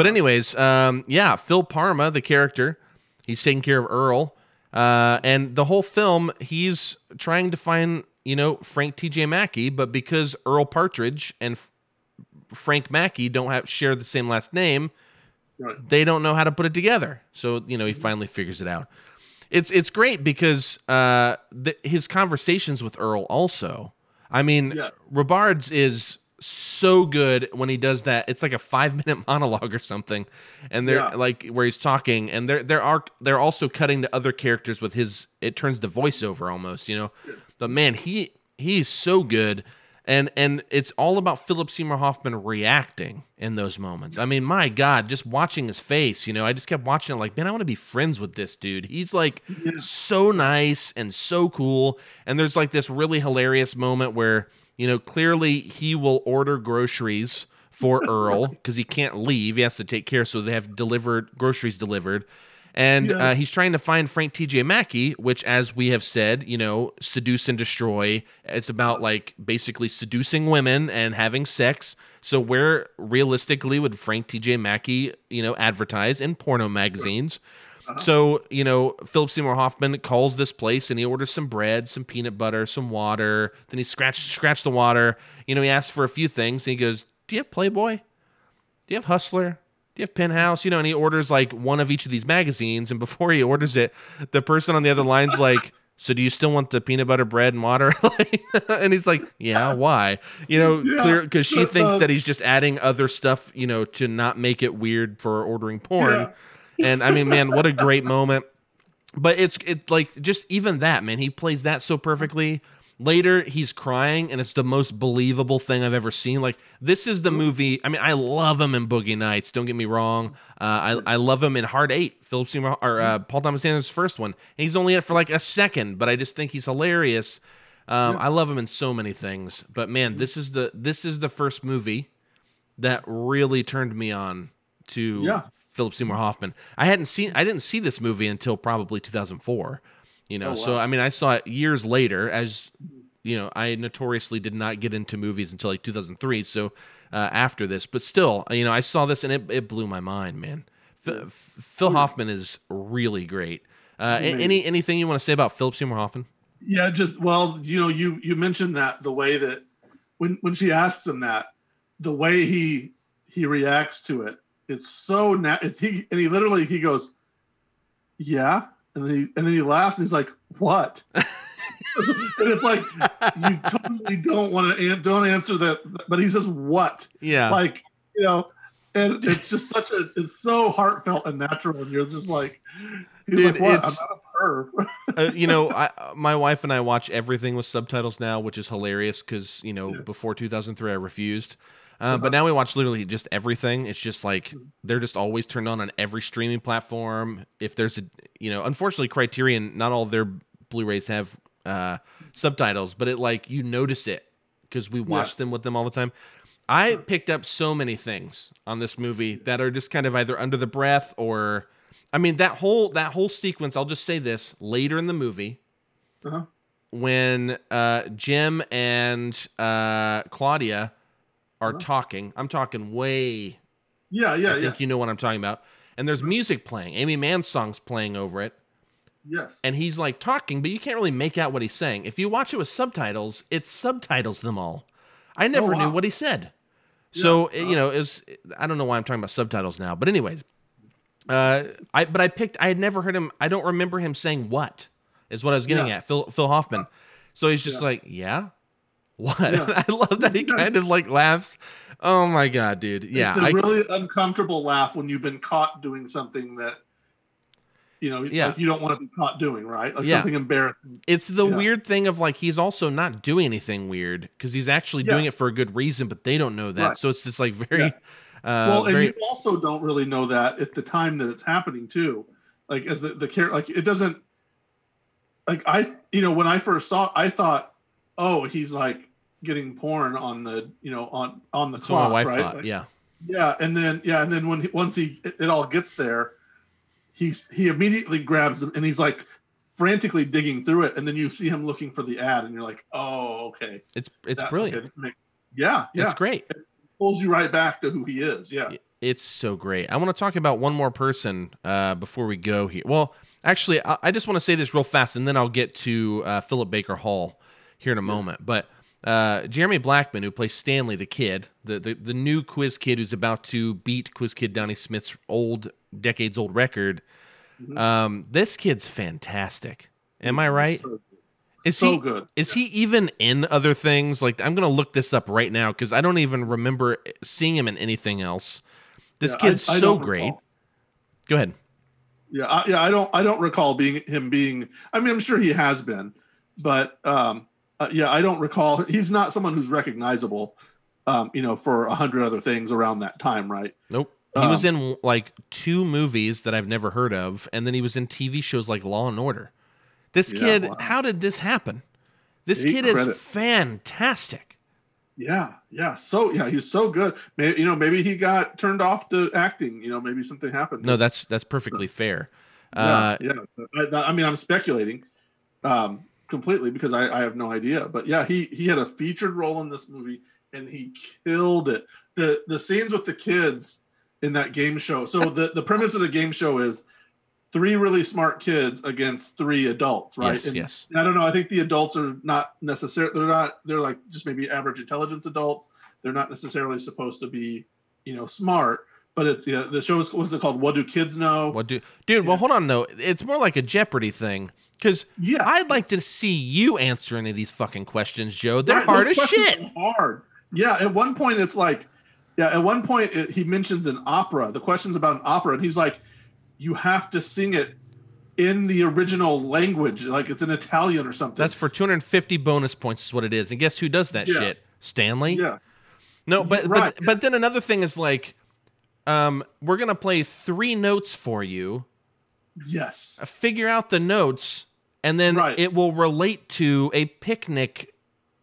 But anyways, um, yeah, Phil Parma, the character, he's taking care of Earl, uh, and the whole film, he's trying to find you know Frank T.J. Mackey, but because Earl Partridge and F- Frank Mackey don't have share the same last name, Right. they don't know how to put it together. So you know he finally figures it out. It's it's great because uh, the, his conversations with Earl also. I mean, Yeah. Robards is so good when he does that. It's like a five minute monologue or something, and they're Yeah. like where he's talking, and they're there are they're also cutting to other characters with his. It turns to voiceover almost, you know. But man, he he's so good. And and it's all about Philip Seymour Hoffman reacting in those moments. I mean, my God, just watching his face, you know, I just kept watching it like, man, I want to be friends with this dude. He's like so nice and so cool. And there's like this really hilarious moment where, you know, clearly he will order groceries for Earl because he can't leave. He has to take care, so they have delivered groceries delivered. And Yeah. uh, he's trying to find Frank T.J. Mackey, which, as we have said, you know, seduce and destroy. It's about like basically seducing women and having sex. So where realistically would Frank T.J. Mackey, you know, advertise in porno magazines? Uh-huh. So you know, Philip Seymour Hoffman calls this place and he orders some bread, some peanut butter, some water. Then he scratch scratch the water. You know, he asks for a few things. And he goes, "Do you have Playboy? Do you have Hustler? Do you have Penthouse? You know, and he orders like one of each of these magazines. And before he orders it, the person on the other line's like, So do you still want the peanut butter bread and water? and he's like, Yeah, why? You know, Yeah. clear because she thinks that um he's just adding other stuff, you know, to not make it weird for ordering porn. And I mean, man, what a great moment. But it's it like just even that, man, he plays that so perfectly. Later, he's crying, and it's the most believable thing I've ever seen. Like this is the movie. I mean, I love him in Boogie Nights. Don't get me wrong. Uh, I I love him in Hard Eight. Philip Seymour or uh, Paul Thomas Anderson's first one. He's only in it for like a second, but I just think he's hilarious. Um, I love him in so many things. But man, this is the this is the first movie that really turned me on to Yeah. Philip Seymour Hoffman. I hadn't seen I didn't see this movie until probably 2004. You know, Oh, so. I mean I saw it years later as you know, I notoriously did not get into movies until like 2003, so uh, after this, but still, you know, I saw this and it, it blew my mind, man. F- Phil Hoffman is really great. Uh, any anything you want to say about Philip Seymour Hoffman? Yeah, just well, you know, you you mentioned that the way that when when she asks him that, the way he he reacts to it, it's so na- it's he and he literally he goes, yeah, and then he and then he laughs and he's like, what? and it's like you totally don't want to an- don't answer that, but he says what? Yeah. like you know, and it's just such a it's so heartfelt and natural, and you're just like, he's Dude, like, what? I'm not a perv. uh, you know, I, my wife and I watch everything with subtitles now, which is hilarious because you know before 2003 I refused, uh, but now we watch literally just everything. It's just like they're just always turned on on every streaming platform. If there's a, you know, unfortunately Criterion, not all their Blu-rays have uh, subtitles, but it like you notice it because we watch them with them all the time. I picked up so many things on this movie that are just kind of either under the breath or I mean that whole that whole sequence, I'll just say this, later in the movie Uh-huh. when uh Jim and uh Claudia are talking. I'm talking way Yeah, yeah, I yeah. think you know what I'm talking about. And there's music playing. Aimee Mann's song's playing over it. Yes. And he's like talking, but you can't really make out what he's saying. If you watch it with subtitles, it subtitles them all. I never knew Oh, wow. what he said. So you know, is I don't know why I'm talking about subtitles now, but anyways, uh, I but I picked. I had never heard him. I don't remember him saying what is what I was getting Yeah. at. Phil Phil Hoffman. So he's just Yeah. like, yeah, what? I love that he kind of like laughs. Oh my god, dude. Yeah, it's a I, really uncomfortable laugh when you've been caught doing something that you know Yeah. like you don't want to be caught doing, right? Like Yeah. something embarrassing. It's the Yeah. weird thing of like he's also not doing anything weird because he's actually doing it for a good reason, but they don't know that. Right. So it's just like very, Yeah. uh, well, and very you also don't really know that at the time that it's happening too. Like as the the character, like it doesn't. Like I, you know, when I first saw, I thought, oh, he's like getting porn on the, you know, on on the that's clock, right? thought. Yeah, Yeah, and then yeah, and then when he, once he it, it all gets there, he's he immediately grabs them and he's like frantically digging through it, and then you see him looking for the ad, and you're like, oh, okay, it's it's That- brilliant. okay, make- yeah, yeah, It's great. It pulls you right back to who he is. Yeah, It's so great. I want to talk about one more person uh, before we go here. Well, actually, I, I just want to say this real fast, and then I'll get to uh, Philip Baker Hall here in a moment. But uh, Jeremy Blackman, who plays Stanley, the kid, the, the the new quiz kid who's about to beat quiz kid Donnie Smith's old decades old record. Um, this kid's fantastic. Am I right? So, Is so he good. Is he even in other things? Like I'm gonna look this up right now because I don't even remember seeing him in anything else. This Yeah, kid's I so don't great. recall. Go ahead. Yeah, I, yeah, I don't I don't recall being him being. I mean, I'm sure he has been, but um, uh, yeah, I don't recall. He's not someone who's recognizable. Um, you know, for a hundred other things around that time, right? Nope. He was Um, in like two movies that I've never heard of, and then he was in TV shows like Law and Order. This Yeah, kid, wow. how did this happen? This Take kid is fantastic. Yeah, yeah. So yeah, he's so good. Maybe you know, maybe he got turned off to acting. You know, maybe something happened. No, that's that's perfectly fair. yeah, Uh, yeah. I, I mean, I'm speculating um, completely because I, I have no idea. But yeah, he he had a featured role in this movie and he killed it. the The scenes with the kids in that game show. So the the premise of the game show is three really smart kids against three adults, right? Yes, and, yes. and I don't know. I think the adults are not necessarily. They're not. They're like just maybe average intelligence adults. They're not necessarily supposed to be, you know, smart. But it's yeah. The show is what's it called? What do kids know? What do, dude? Well, hold on though. It's more like a Jeopardy thing because Yeah. I'd like to see you answer any of these fucking questions, Joe. They're Right, hard as shit. Hard. Yeah. At one point, it's like, yeah. At one point, it, he mentions an opera. The question's about an opera, and he's like, you have to sing it in the original language, like it's in Italian or something. That's for 250 bonus points, is what it is. And guess who does that Yeah. shit? Stanley. yeah. No, but Right. but but then another thing is like, um, we're gonna play three notes for you. Yes. Figure out the notes, and then Right. it will relate to a picnic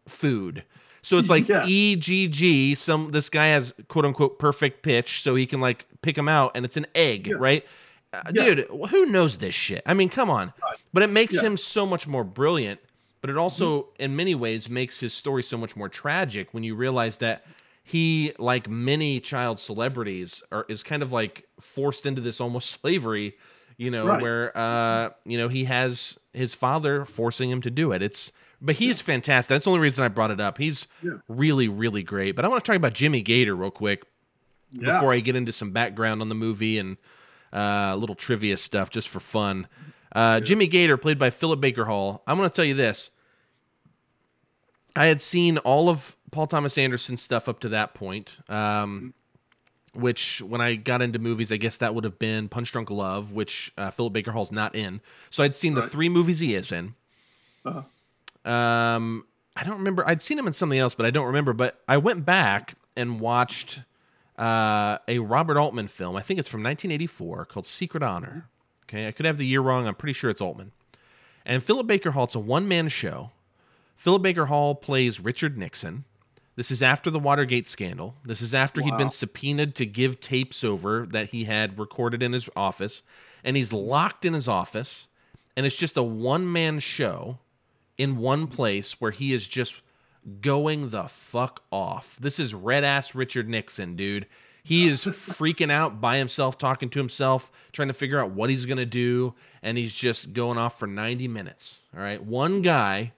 food. So it's like Yeah. E G G. Some this guy has quote unquote perfect pitch, so he can like pick them out, and it's an egg, right? Uh, Yeah. Dude, who knows this shit? I mean, come on. But it makes Yeah. Mm-hmm. him so much more brilliant. But it also, in many ways, makes his story so much more tragic when you realize that he, like many child celebrities, are is kind of like forced into this almost slavery. You know, Right. where uh, you know he has his father forcing him to do it. It's but he's fantastic. That's the only reason I brought it up. He's Yeah. really, really great. But I want to talk about Jimmy Gator real quick Yeah. before I get into some background on the movie and uh, a little trivia stuff just for fun. Uh, Jimmy Gator, played by Philip Baker Hall. I'm going to tell you this. I had seen all of Paul Thomas Anderson's stuff up to that point, um, which when I got into movies, I guess that would have been Punch Drunk Love, which uh, Philip Baker Hall's not in. So I'd seen the three movies he is in. Uh-huh. Um, I don't remember. I'd seen him in something else, but I don't remember. But I went back and watched uh, a Robert Altman film. I think it's from 1984 called Secret Honor. Okay, I could have the year wrong. I'm pretty sure it's Altman. And Philip Baker Hall. It's a one man show. Philip Baker Hall plays Richard Nixon. This is after the Watergate scandal. This is after he'd been subpoenaed to give tapes over that he had recorded in his office. And he's locked in his office. And it's just a one man show in one place where he is just going the fuck off. This is red ass Richard Nixon, dude. He is freaking out by himself, talking to himself, trying to figure out what he's going to do. And he's just going off for 90 minutes. All right. One guy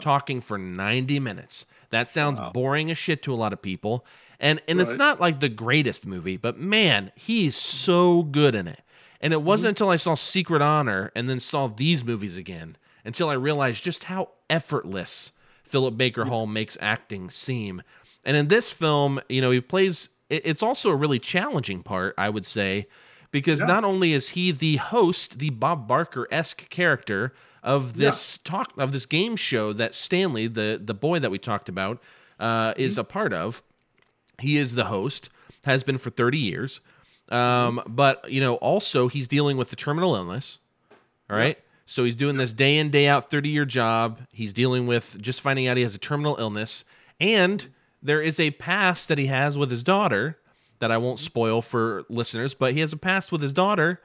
talking for 90 minutes. That sounds boring as shit to a lot of people. And and it's not like the greatest movie, but man, he's so good in it. And it wasn't mm-hmm. until I saw Secret Honor and then saw these movies again until I realized just how effortless Philip Baker mm-hmm. Hall makes acting seem. And in this film, you know, he plays it's also a really challenging part, I would say, because Yeah. not only is he the host, the Bob Barker-esque character of this talk of this game show that Stanley, the the boy that we talked about, uh, is a part of. He is the host, has been for 30 years. Um, but you know, also he's dealing with the terminal illness. All right. So he's doing this day in, day out, 30 year job. He's dealing with just finding out he has a terminal illness. And there is a past that he has with his daughter that I won't spoil for listeners, but he has a past with his daughter.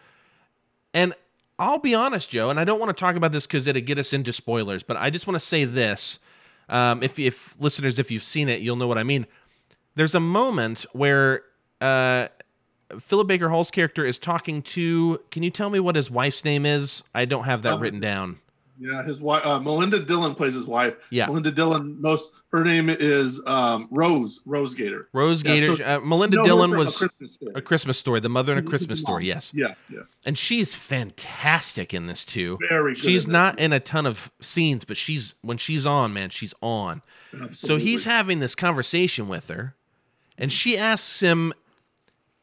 And I'll be honest, Joe, and I don't want to talk about this because it'd get us into spoilers, but I just want to say this. Um, if, if listeners, if you've seen it, you'll know what I mean. There's a moment where uh, Philip Baker Hall's character is talking to. Can you tell me what his wife's name is? I don't have that Uh, written down. Yeah, his wife, uh, Melinda Dillon plays his wife. Yeah. Melinda Dillon. Most her name is um, Rose Rose Gator. Rose Yeah, Gator. so- uh, Melinda No, her Dillon from A was Christmas a Christmas story. The mother in a Christmas story. Yes. Yeah, yeah. and she's fantastic in this too. Very good She's not in a ton of scenes, but she's when she's on, man, she's on. Absolutely. So he's having this conversation with her, and she asks him,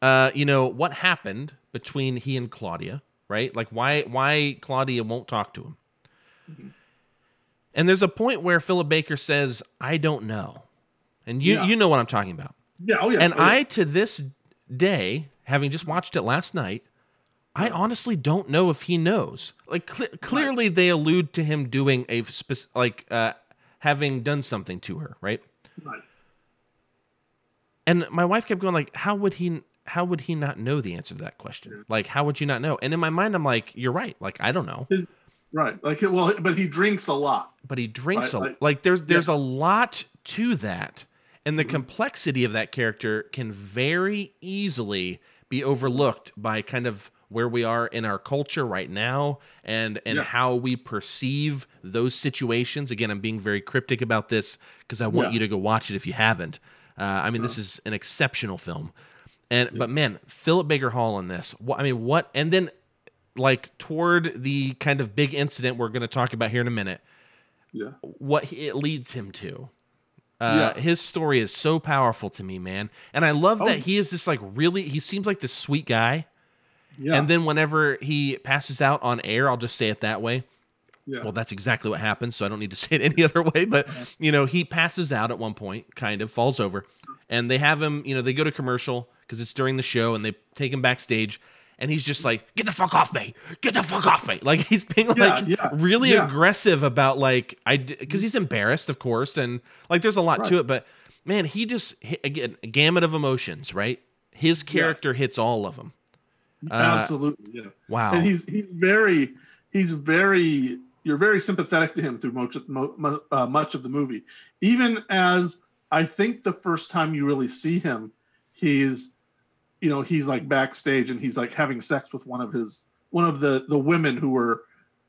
uh, you know, what happened between he and Claudia, right? Like why why Claudia won't talk to him. Mm-hmm. And there's a point where Philip Baker says, "I don't know," and you Yeah. you know what I'm talking about. Yeah, oh yeah. And oh, yeah. I, to this day, having just watched it last night, I honestly don't know if he knows. Like cle clearly, they allude to him doing a spec- like uh, having done something to her, right? Right. And my wife kept going like, "How would he? How would he not know the answer to that question? Like, how would you not know?" And in my mind, I'm like, "You're right. Like, I don't know." His, right. Like well, but he drinks a lot. but he drinks Right, a like- like there's there's yeah. a lot to that and the Mm-hmm. complexity of that character can very easily be overlooked by kind of where we are in our culture right now and and Yeah. how we perceive those situations again i'm being very cryptic about this because i want Yeah. you to go watch it if you haven't uh, i mean this is an exceptional film and but man philip baker hall in this what i mean what and then like toward the kind of big incident we're going to talk about here in a minute Yeah. what he, it leads him to. Uh, Yeah. His story is so powerful to me, man. And I love Oh. that he is this like really, he seems like this sweet guy. Yeah. And then whenever he passes out on air, I'll just say it that way. yeah. Well, that's exactly what happens. So I don't need to say it any other way. But, you know, he passes out at one point, kind of falls over. And they have him, you know, they go to commercial because it's during the show and they take him backstage. And he's just like, "Get the fuck off me! Get the fuck off me!" Like he's being like Yeah, yeah, really yeah. aggressive about like I because he's embarrassed, of course, and like there's a lot to it, but man, he just hit, again a gamut of emotions, right? His character hits all of them. Uh, Absolutely, yeah. wow. And he's he's very he's very you're very sympathetic to him through much mo, uh, much of the movie. Even as I think the first time you really see him, he's you know he's like backstage and he's like having sex with one of his one of the the women who were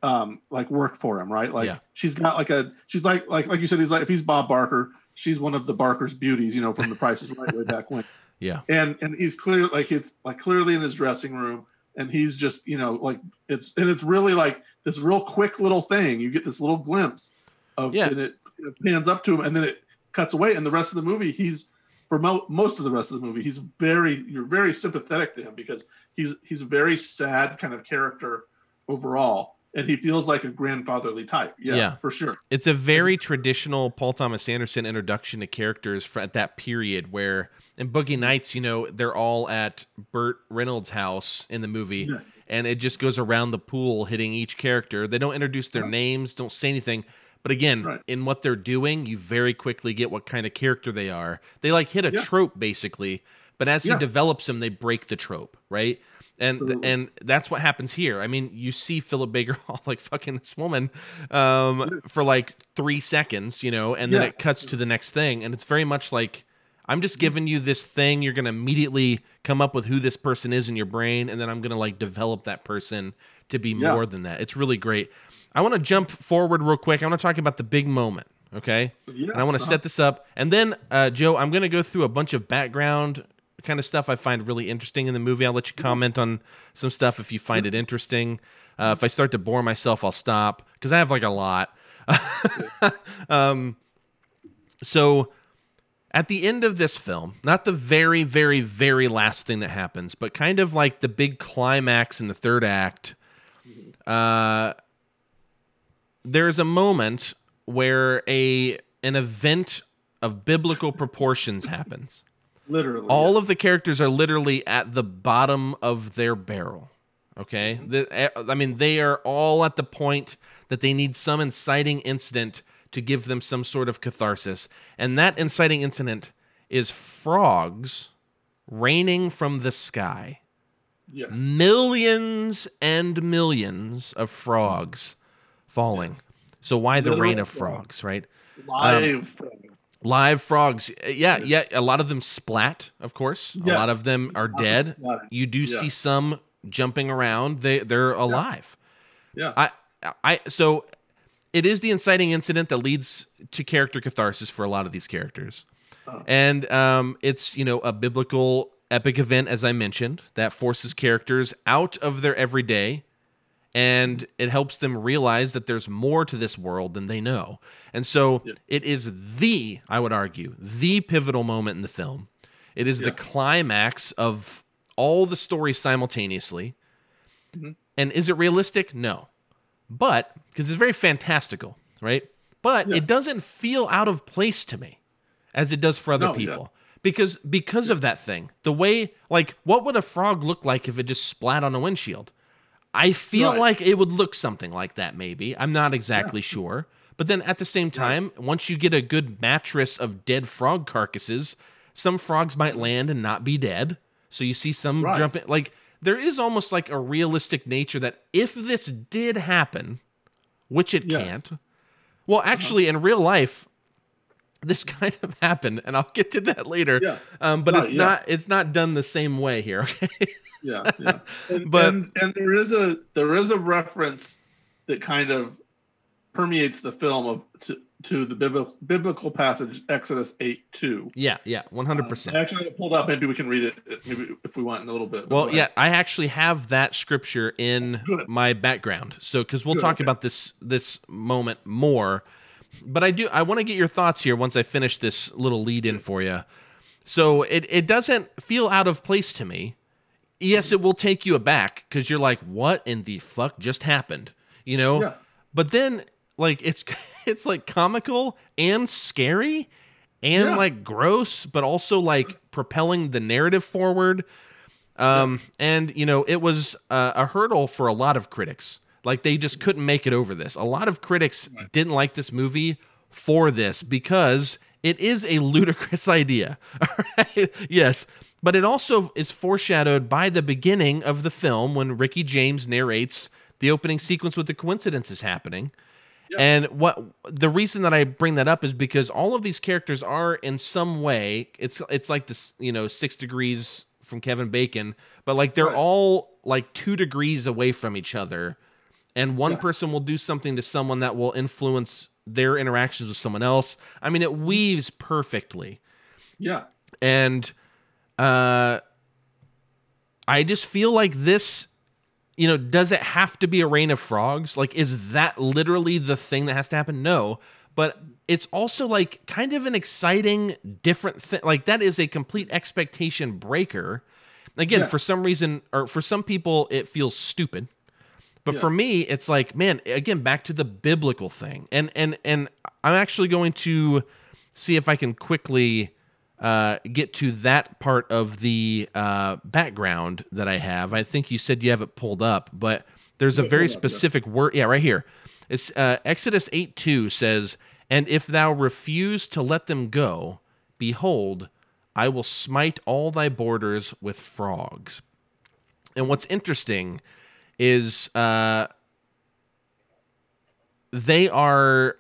um like work for him right like Yeah. she's got like a she's like like like you said he's like if he's bob barker she's one of the barker's beauties you know from the prices right way back when yeah. and and he's clear like it's like clearly in his dressing room and he's just you know like it's and it's really like this real quick little thing you get this little glimpse of Yeah. and it, it pans up to him and then it cuts away and the rest of the movie he's for mo- most of the rest of the movie he's very you're very sympathetic to him because he's he's a very sad kind of character overall and he feels like a grandfatherly type yeah, Yeah. for sure It's a very traditional Paul Thomas Anderson introduction to characters at that period where in Boogie Nights, you know, they're all at Burt Reynolds' house in the movie Yes. and it just goes around the pool hitting each character. They don't introduce their names, don't say anything. But again, Right. in what they're doing, you very quickly get what kind of character they are. They like hit a Yeah. trope basically, but as he develops them, they break the trope, right? And Absolutely. and that's what happens here. I mean, you see Philip Baker Hall like fucking this woman um, for like three seconds, you know, and then Yeah. it cuts to the next thing, and it's very much like I'm just giving you this thing. You're gonna immediately come up with who this person is in your brain, and then I'm gonna like develop that person to be Yeah. more than that. It's really great. I want to jump forward real quick. I want to talk about the big moment. Okay, Yeah, and I want to uh-huh. set this up, and then uh, Joe, I'm gonna go through a bunch of background kind of stuff I find really interesting in the movie. I'll let you comment on some stuff if you find it interesting. Uh, if I start to bore myself, I'll stop because I have like a lot. um, so at the end of this film, not the very, very, very last thing that happens, but kind of like the big climax in the third act, uh, there's a moment where a an event of biblical proportions happens. literally All of the characters are literally at the bottom of their barrel. Okay, The- eh, I mean they are all at the point that they need some inciting incident to give them some sort of catharsis, and that inciting incident is frogs raining from the sky. yes Millions and millions of frogs falling. So why the rain of frogs. right? live from Live frogs. Uh, Yeah, yeah. A lot of them splat, of course. A lot of them are dead. You do Yeah. see some jumping around. They they're alive. yeah I I so it is the inciting incident that leads to character catharsis for a lot of these characters. Oh. And um it's, you know, a biblical epic event as I mentioned that forces characters out of their everyday and it helps them realize that there's more to this world than they know. And so it is the, I would argue, the pivotal moment in the film. It is the climax of all the stories simultaneously. Mm-hmm. And is it realistic? No. But because it's very fantastical, right? But it doesn't feel out of place to me as it does for other No, yeah. people. Because because of that thing. The way like what would a frog look like if it just splat on a windshield? I feel Right. like it would look something like that, maybe. I'm not exactly sure. But then at the same time, once you get a good mattress of dead frog carcasses, some frogs might land and not be dead. So you see some Right. jumping. Like, there is almost like a realistic nature that if this did happen, which it Yes. can't, well, actually, in real life, this kind of happened, and I'll get to that later. Yeah. Um, but Right, it's yeah. not it's not done the same way here. Okay. Yeah, yeah. And, But- and, and there is a there is a reference that kind of permeates the film of to, to the biblical biblical passage Exodus eight two. yeah, yeah, one hundred um, percent. Actually, I pulled up. Maybe we can read it. Maybe if we want in a little bit. Well, yeah. I actually have that scripture in Good. my background. So because we'll Good, talk okay. about this this moment more, but I do I want to get your thoughts here once I finish this little lead in for you. So it it doesn't feel out of place to me. Yes, it will take you aback because you're like, what in the fuck just happened? You know. Yeah. But then like it's it's like comical and scary and Yeah. like gross, but also like propelling the narrative forward. Um, and you know, it was uh, a hurdle for a lot of critics. Like they just couldn't make it over this. A lot of critics didn't like this movie for this because it is a ludicrous idea. Alright? Yes. But it also is foreshadowed by the beginning of the film when Ricky James narrates the opening sequence with the coincidences happening. And what the reason that I bring that up is because all of these characters are in some way it's it's like this, you know, 6 degrees from Kevin Bacon, but like they're all like 2 degrees away from each other. And one person will do something to someone that will influence their interactions with someone else. I mean, it mm-hmm. weaves perfectly. Yeah. And uh I just feel like this you know, does it have to be a rain of frogs? Like is that literally the thing that has to happen? No. But it's also like kind of an exciting different thing. Like that is a complete expectation breaker. Again, Yeah. for some reason or for some people it feels stupid. But Yeah. for me, it's like, man, again, back to the biblical thing. And and and I'm actually going to see if I can quickly uh, get to that part of the uh, background that I have. I think you said you have it pulled up, but there's a very specific word. Yeah, right here. It's uh, Exodus 8 2 says, And if thou refuse to let them go, behold, I will smite all thy borders with frogs. And what's interesting is uh, they are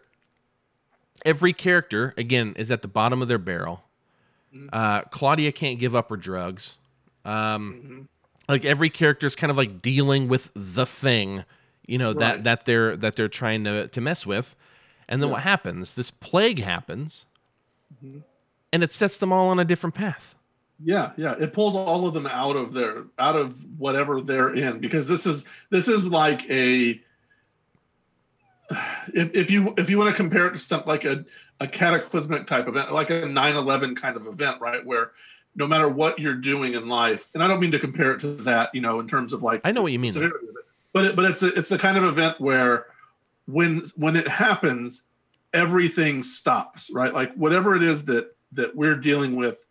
every character again is at the bottom of their barrel. Uh, Claudia can't give up her drugs. Um, Like every character is kind of like dealing with the thing, you know that Right. that they're that they're trying to to mess with, and then what happens? This plague happens, and it sets them all on a different path. Yeah, yeah. It pulls all of them out of their out of whatever they're in because this is this is like a if, if you if you want to compare it to something like a, a cataclysmic type event, like a 9-11 kind of event, right? Where no matter what you're doing in life, and I don't mean to compare it to that, you know, in terms of like I know what you mean. though. severity of it, but it, but it's a, it's the kind of event where when when it happens, everything stops, right? Like whatever it is that that we're dealing with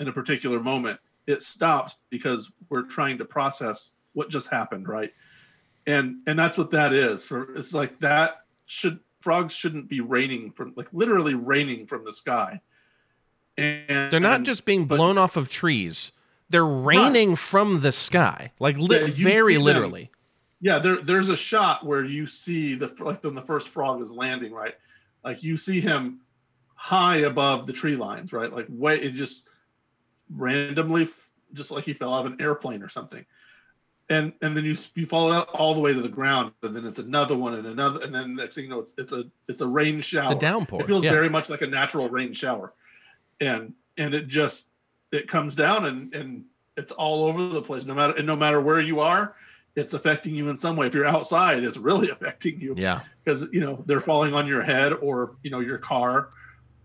in a particular moment, it stops because we're trying to process what just happened, right? And and that's what that is. For it's like that should frogs shouldn't be raining from like literally raining from the sky. And They're not just being blown off of trees; they're raining from the sky, like li- Yeah, very see them. literally. Yeah, there there's a shot where you see the like when the first frog is landing, right? Like you see him high above the tree lines, right? Like way it just randomly, f- just like he fell out of an airplane or something. And and then you you follow that all the way to the ground, and then it's another one and another, and then next thing you know, it's it's a it's a rain shower. It's a downpour, It feels yeah. very much like a natural rain shower, and and it just it comes down and and it's all over the place. No matter and no matter where you are, it's affecting you in some way. If you're outside, it's really affecting you Yeah. because you know they're falling on your head or you know your car.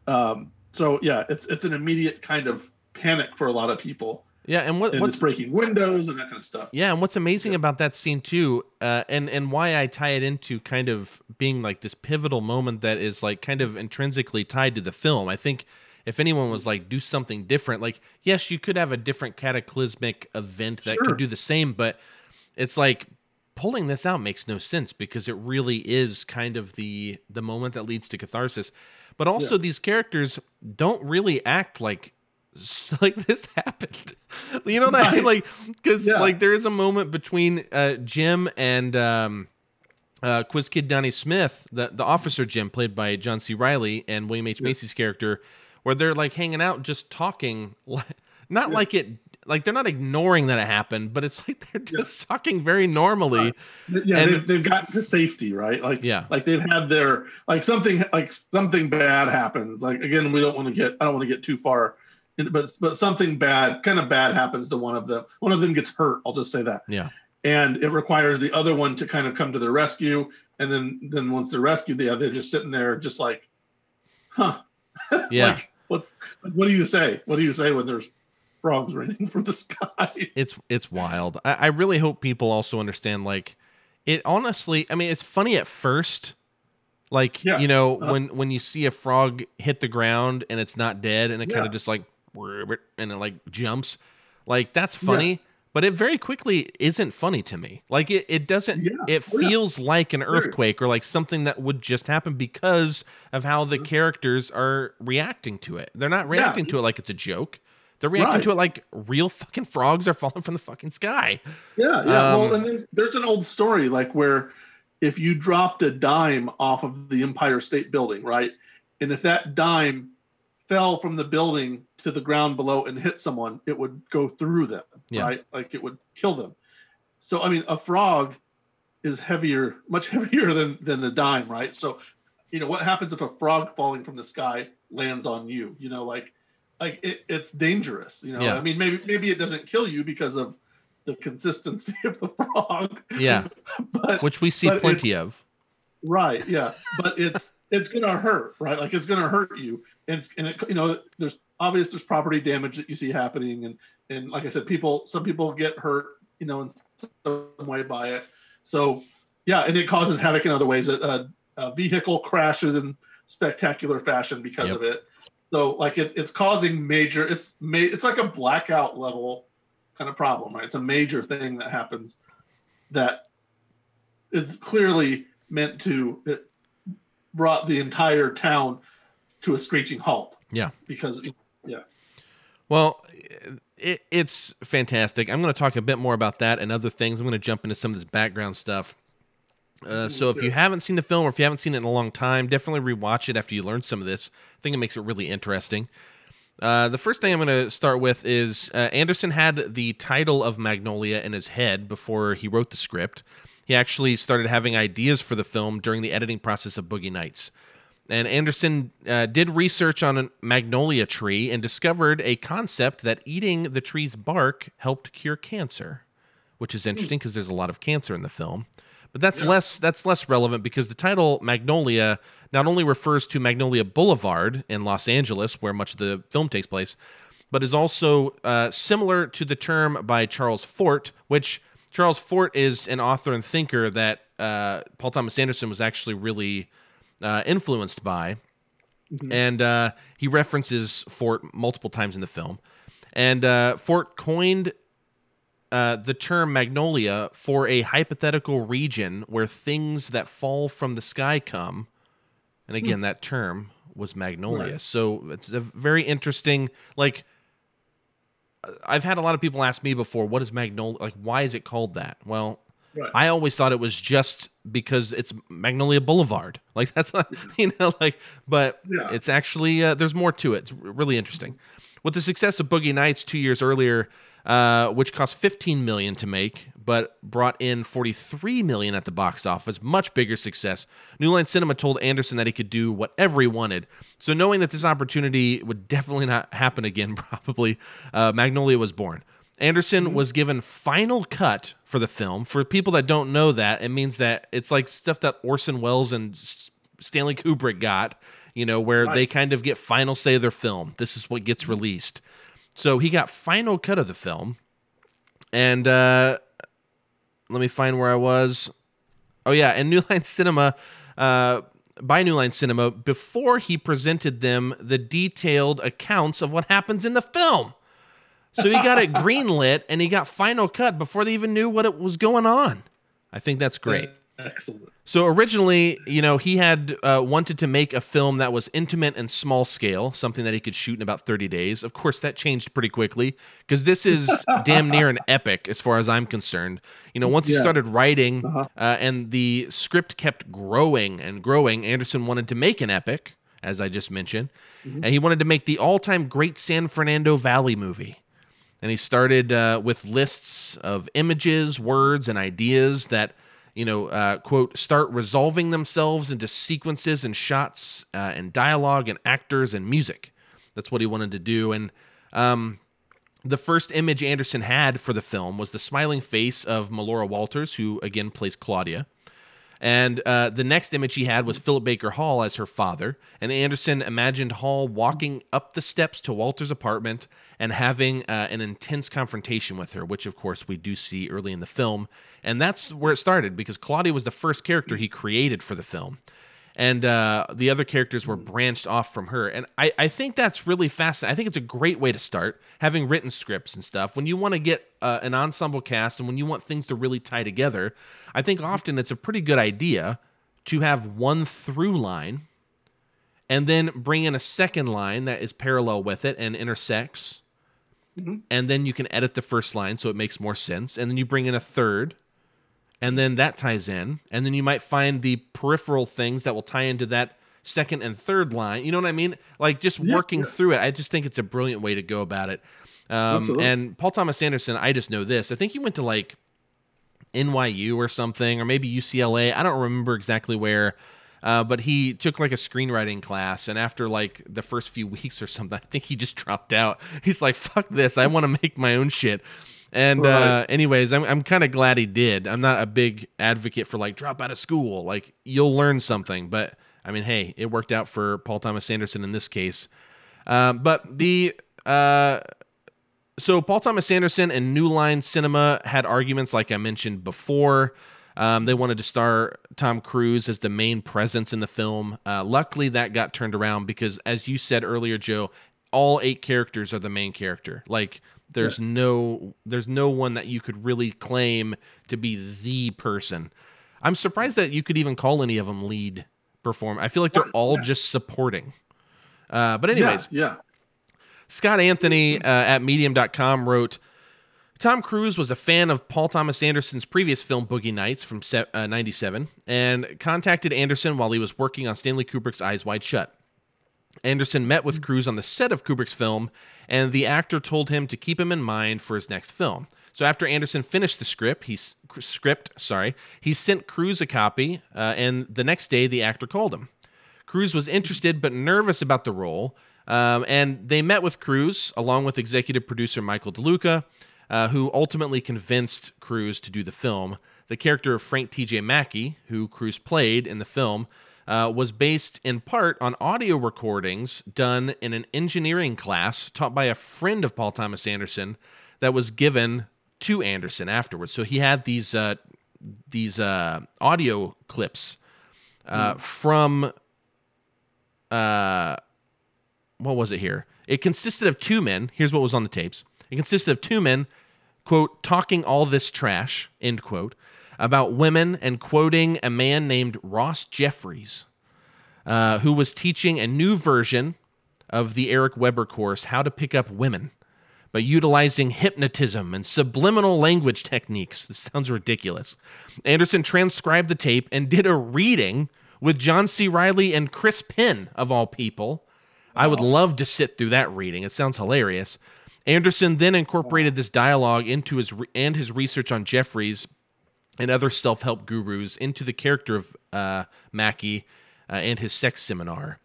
Um, so yeah, it's it's an immediate kind of panic for a lot of people, Yeah, and what and what's breaking windows and that kind of stuff. Yeah, and what's amazing about that scene too, uh, and and why I tie it into kind of being like this pivotal moment that is like kind of intrinsically tied to the film. I think if anyone was like do something different, like yes, you could have a different cataclysmic event that Sure. could do the same, but it's like pulling this out makes no sense because it really is kind of the the moment that leads to catharsis. But also these characters don't really act like like this happened. You know what I mean? Like because Yeah. like there is a moment between uh, Jim and um, uh, Quiz Kid Donnie Smith, the the officer Jim, played by John C. Reilly, and William H Macy's character, where they're like hanging out, just talking, like, not like it. Like they're not ignoring that it happened, but it's like they're just talking very normally. Yeah, And- they've, they've got to safety, right? Like Yeah. like they've had their like something like something bad happens. Like again, we don't want to get I don't want to get too far, but but something bad, kind of bad happens to one of them. One of them gets hurt. I'll just say that. Yeah. and it requires the other one to kind of come to their rescue and then then once they're rescued they they're just sitting there just like huh Yeah. like what's what do you say what do you say when there's frogs raining from the sky it's it's wild. I, I really hope people also understand like it honestly I mean it's funny at first. Like Yeah. you know, Uh-huh. when when you see a frog hit the ground and it's not dead and it kind of just like and it like jumps. Like that's funny, but it very quickly isn't funny to me. Like it, it doesn't. Yeah. It Oh, yeah. feels like an earthquake or like something that would just happen because of how the characters are reacting to it. They're not reacting to it like it's a joke. They're reacting Right. to it like real fucking frogs are falling from the fucking sky. Yeah, yeah. Um, well, and there's, there's an old story like where if you dropped a dime off of the Empire State Building, right, and if that dime fell from the building to the ground below and hit someone, it would go through them, Yeah. right? Like it would kill them. So I mean, a frog is heavier, much heavier than than a dime, right? So, you know, what happens if a frog falling from the sky lands on you? You know, like like it, it's dangerous. You know, Yeah. I mean, maybe maybe it doesn't kill you because of the consistency of the frog. Yeah, but which we see plenty of. Right. Yeah. But it's it's gonna hurt, right? Like it's gonna hurt you, and it's and it, you know there's obvious there's property damage that you see happening, and and like I said, people some people get hurt, you know, in some way by it. So yeah, and it causes havoc in other ways. A, a, vehicle crashes in spectacular fashion because Yep. of it. So like it, it's causing major. It's ma- It's like a blackout level kind of problem, right? It's a major thing that happens that is clearly meant to it brought the entire town to a screeching halt Yeah. because yeah Well, it, it's fantastic. I'm going to talk a bit more about that and other things. I'm going to jump into some of this background stuff. Uh, so if you haven't seen the film or if you haven't seen it in a long time, definitely rewatch it after you learn some of this. I think it makes it really interesting. Uh, the first thing I'm going to start with is uh, Anderson had the title of Magnolia in his head before he wrote the script. He actually started having ideas for the film during the editing process of Boogie Nights. And Anderson uh, did research on a magnolia tree and discovered a concept that eating the tree's bark helped cure cancer, which is interesting because there's a lot of cancer in the film. But that's less that's less relevant because the title Magnolia not only refers to Magnolia Boulevard in Los Angeles, where much of the film takes place, but is also uh, similar to the term by Charles Fort, which Charles Fort is an author and thinker that uh, Paul Thomas Anderson was actually really uh, influenced by. And uh, he references Fort multiple times in the film. And uh, Fort coined uh, the term magnolia for a hypothetical region where things that fall from the sky come. And again, that term was magnolia. Right. So it's a very interesting, like, I've had a lot of people ask me before, what is magnolia? Like, why is it called that? Well, Right. I always thought it was just because it's Magnolia Boulevard. Like that's not, you know, like, but Yeah. it's actually uh, there's more to it. It's really interesting. With the success of Boogie Nights two years earlier, uh, which cost 15 million to make, but brought in 43 million at the box office, much bigger success. New Line Cinema told Anderson that he could do whatever he wanted. So knowing that this opportunity would definitely not happen again, probably, uh, Magnolia was born. Anderson was given final cut for the film. For people that don't know that, it means that it's like stuff that Orson Welles and Stanley Kubrick got, you know, where they kind of get final say of their film. This is what gets released. So he got final cut of the film. And uh let me find where I was. Oh yeah, and New Line Cinema uh by New Line Cinema before he presented them the detailed accounts of what happens in the film. So he got it greenlit and he got final cut before they even knew what it was going on. I think that's great. excellent So originally, you know, he had uh, wanted to make a film that was intimate and small scale, something that he could shoot in about 30 days. Of course, that changed pretty quickly because this is damn near an epic as far as I'm concerned. You know, once he started writing uh, and the script kept growing and growing, Anderson wanted to make an epic, as I just mentioned, and he wanted to make the all-time great San Fernando Valley movie. And he started uh, with lists of images, words, and ideas that, you know, uh, quote, start resolving themselves into sequences and shots uh, and dialogue and actors and music. That's what he wanted to do. And um, the first image Anderson had for the film was the smiling face of Melora Walters, who again plays Claudia. And uh, the next image he had was Philip Baker Hall as her father. And Anderson imagined Hall walking up the steps to Walter's apartment and having uh, an intense confrontation with her, which, of course, we do see early in the film. And that's where it started because Claudia was the first character he created for the film. And uh, the other characters were branched off from her. And I, I think that's really fascinating. I think it's a great way to start having written scripts and stuff. When you want to get uh, an ensemble cast and when you want things to really tie together, I think often it's a pretty good idea to have one through line and then bring in a second line that is parallel with it and intersects. And then you can edit the first line so it makes more sense. And then you bring in a third and then that ties in. And then you might find the peripheral things that will tie into that second and third line. You know what i mean? Like just working through it. I just think it's a brilliant way to go about it. Um, and paul thomas anderson i just know this. I think he went to like nyu or something or maybe ucla i don't remember exactly where. Uh, but he took like a screenwriting class and after like the first few weeks or something i think he just dropped out. He's like fuck this. I want to make my own shit and uh, anyways, I'm I'm kind of glad he did. I'm not a big advocate for like drop out of school. Like you'll learn something, but I mean, hey, it worked out for Paul Thomas Anderson in this case. Um, but the uh, so Paul Thomas Anderson and New Line Cinema had arguments, like I mentioned before. Um, they wanted to star Tom Cruise as the main presence in the film. Uh, luckily, that got turned around because, as you said earlier, Joe, all eight characters are the main character. Like, there's Yes. no, there's no one that you could really claim to be the person. I'm surprised that you could even call any of them lead perform. I feel like they're all just supporting. Uh, but anyways, yeah, yeah. Scott Anthony uh, at medium.com wrote Tom Cruise was a fan of Paul Thomas Anderson's previous film Boogie Nights from uh, 97 and contacted Anderson while he was working on Stanley Kubrick's Eyes Wide Shut. Anderson met with Cruise on the set of Kubrick's film, and the actor told him to keep him in mind for his next film. So after Anderson finished the script, he script, sorry, he sent Cruise a copy, uh, and the next day the actor called him. Cruise was interested but nervous about the role, um, and they met with Cruise along with executive producer Michael DeLuca, uh, who ultimately convinced Cruise to do the film. The character of Frank T.J. Mackey, who Cruise played in the film, uh, was based in part on audio recordings done in an engineering class taught by a friend of Paul Thomas Anderson that was given to Anderson afterwards. So he had these uh, these uh, audio clips uh, from uh, what was it here? It consisted of two men. Here's what was on the tapes. It consisted of two men, quote, talking all this trash, end quote, about women and quoting a man named Ross Jeffries, uh, who was teaching a new version of the Eric Weber course, How to Pick Up Women, by utilizing hypnotism and subliminal language techniques. This sounds ridiculous. Anderson transcribed the tape and did a reading with John C. Reilly and Chris Penn, of all people. I would love to sit through that reading. It sounds hilarious. Anderson then incorporated this dialogue into his re- and his research on Jeffries and other self-help gurus into the character of uh, Mackey uh, and his sex seminar,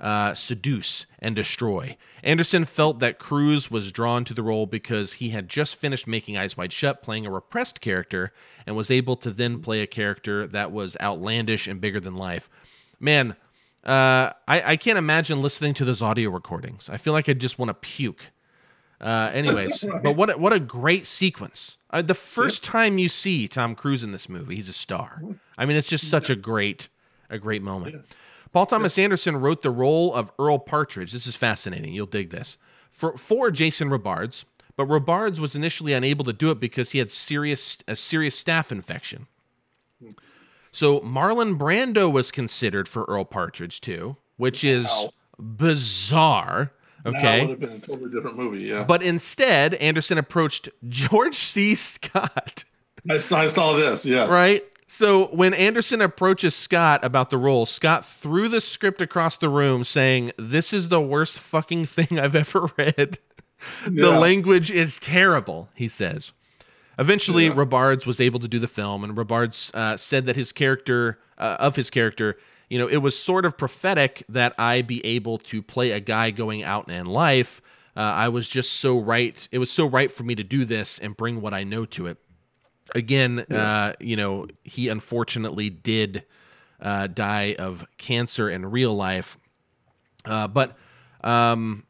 uh, Seduce and Destroy. Anderson felt that Cruise was drawn to the role because he had just finished making Eyes Wide Shut, playing a repressed character, and was able to then play a character that was outlandish and bigger than life. Man, uh, I, I can't imagine listening to those audio recordings. I feel like I just want to puke. Uh, anyways, but what a, what a great sequence! Uh, the first time you see Tom Cruise in this movie, he's a star. I mean, it's just such a great a great moment. Paul Thomas Anderson wrote the role of Earl Partridge. This is fascinating. You'll dig this for for Jason Robards, but Robards was initially unable to do it because he had serious a serious staph infection. So Marlon Brando was considered for Earl Partridge too, which is bizarre. That Okay. would have been a totally different movie. Yeah, But instead, Anderson approached George C. Scott, I saw, I saw this. Yeah, right? So when Anderson approaches Scott about the role, Scott threw the script across the room saying, This is the worst fucking thing I've ever read. the Yeah. language is terrible, he says. Eventually, Robards was able to do the film, and Robards uh, said that his character, uh, of his character, you know, it was sort of prophetic that I be able to play a guy going out in life. Uh, I was just so right. It was so right for me to do this and bring what I know to it. Again, uh, you know, he unfortunately did uh, die of cancer in real life. Uh, but um,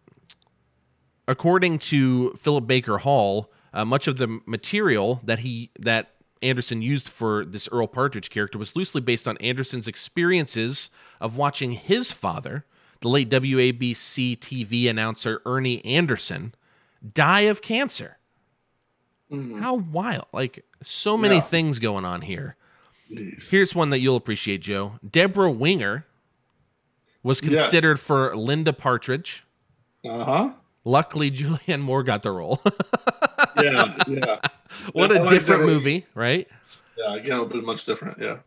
according to Philip Baker Hall, uh, much of the material that he that Anderson used for this Earl Partridge character was loosely based on Anderson's experiences of watching his father, the late WABC TV announcer Ernie Anderson, die of cancer. How wild. Like, so many Yeah. things going on here. Here's one that you'll appreciate, Joe. Debra Winger was Yes. considered for Linda Partridge. Uh huh. Luckily, Julianne Moore got the role. Yeah, yeah, what I a different movie, right? yeah. Again, it'll be much different. Yeah.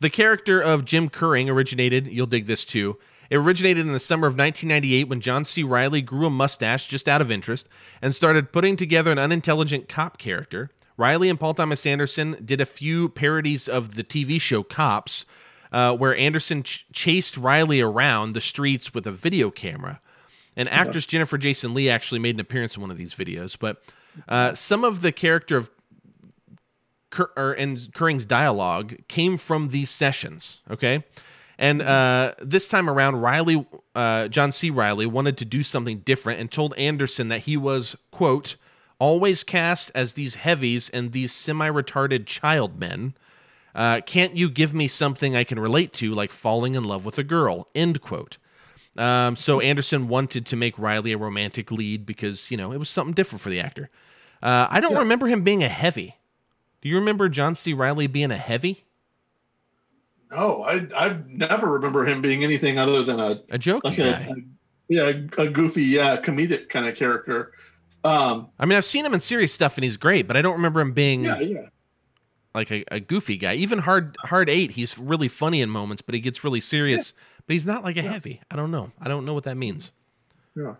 The character of Jim Kurring originated, you'll dig this too. It originated in the summer of 1998 when John C. Reilly grew a mustache just out of interest and started putting together an unintelligent cop character. Reilly and Paul Thomas Anderson did a few parodies of the TV show Cops, uh, where Anderson ch- chased Reilly around the streets with a video camera. And actress Jennifer Jason Lee actually made an appearance in one of these videos. But uh, some of the character of Cur- or, and Kurring's dialogue came from these sessions. Okay. And uh, this time around, Reilly, uh, John C. Reilly, wanted to do something different and told Anderson that he was, quote, always cast as these heavies and these semi retarded child men. Uh, can't you give me something I can relate to, like falling in love with a girl? End quote. Um, so Anderson wanted to make Reilly a romantic lead because, you know, it was something different for the actor. Uh, I don't remember him being a heavy. Do you remember John C. Reilly being a heavy? No, I I never remember him being anything other than a A jokey like guy. a, a yeah a goofy yeah comedic kind of character. Um, I mean, I've seen him in serious stuff and he's great, but I don't remember him being yeah, yeah. like a, a goofy guy. Even Hard Hard Eight, he's really funny in moments, but he gets really serious. But he's not like a heavy. I don't know. I don't know what that means. Yeah.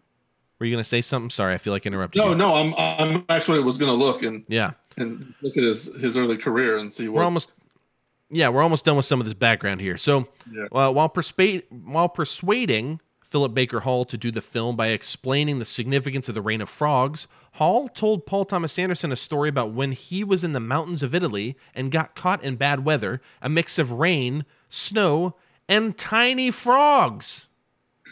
Were you gonna say something? Sorry, I feel like I interrupted. No, you. no, I'm I'm actually was gonna look and Yeah, and look at his his early career and see what we're almost. Yeah, we're almost done with some of this background here. So, Yeah. uh, while persuade while persuading Philip Baker Hall to do the film by explaining the significance of the Rain of Frogs, Hall told Paul Thomas Anderson a story about when he was in the mountains of Italy and got caught in bad weather, a mix of rain, snow, and tiny frogs.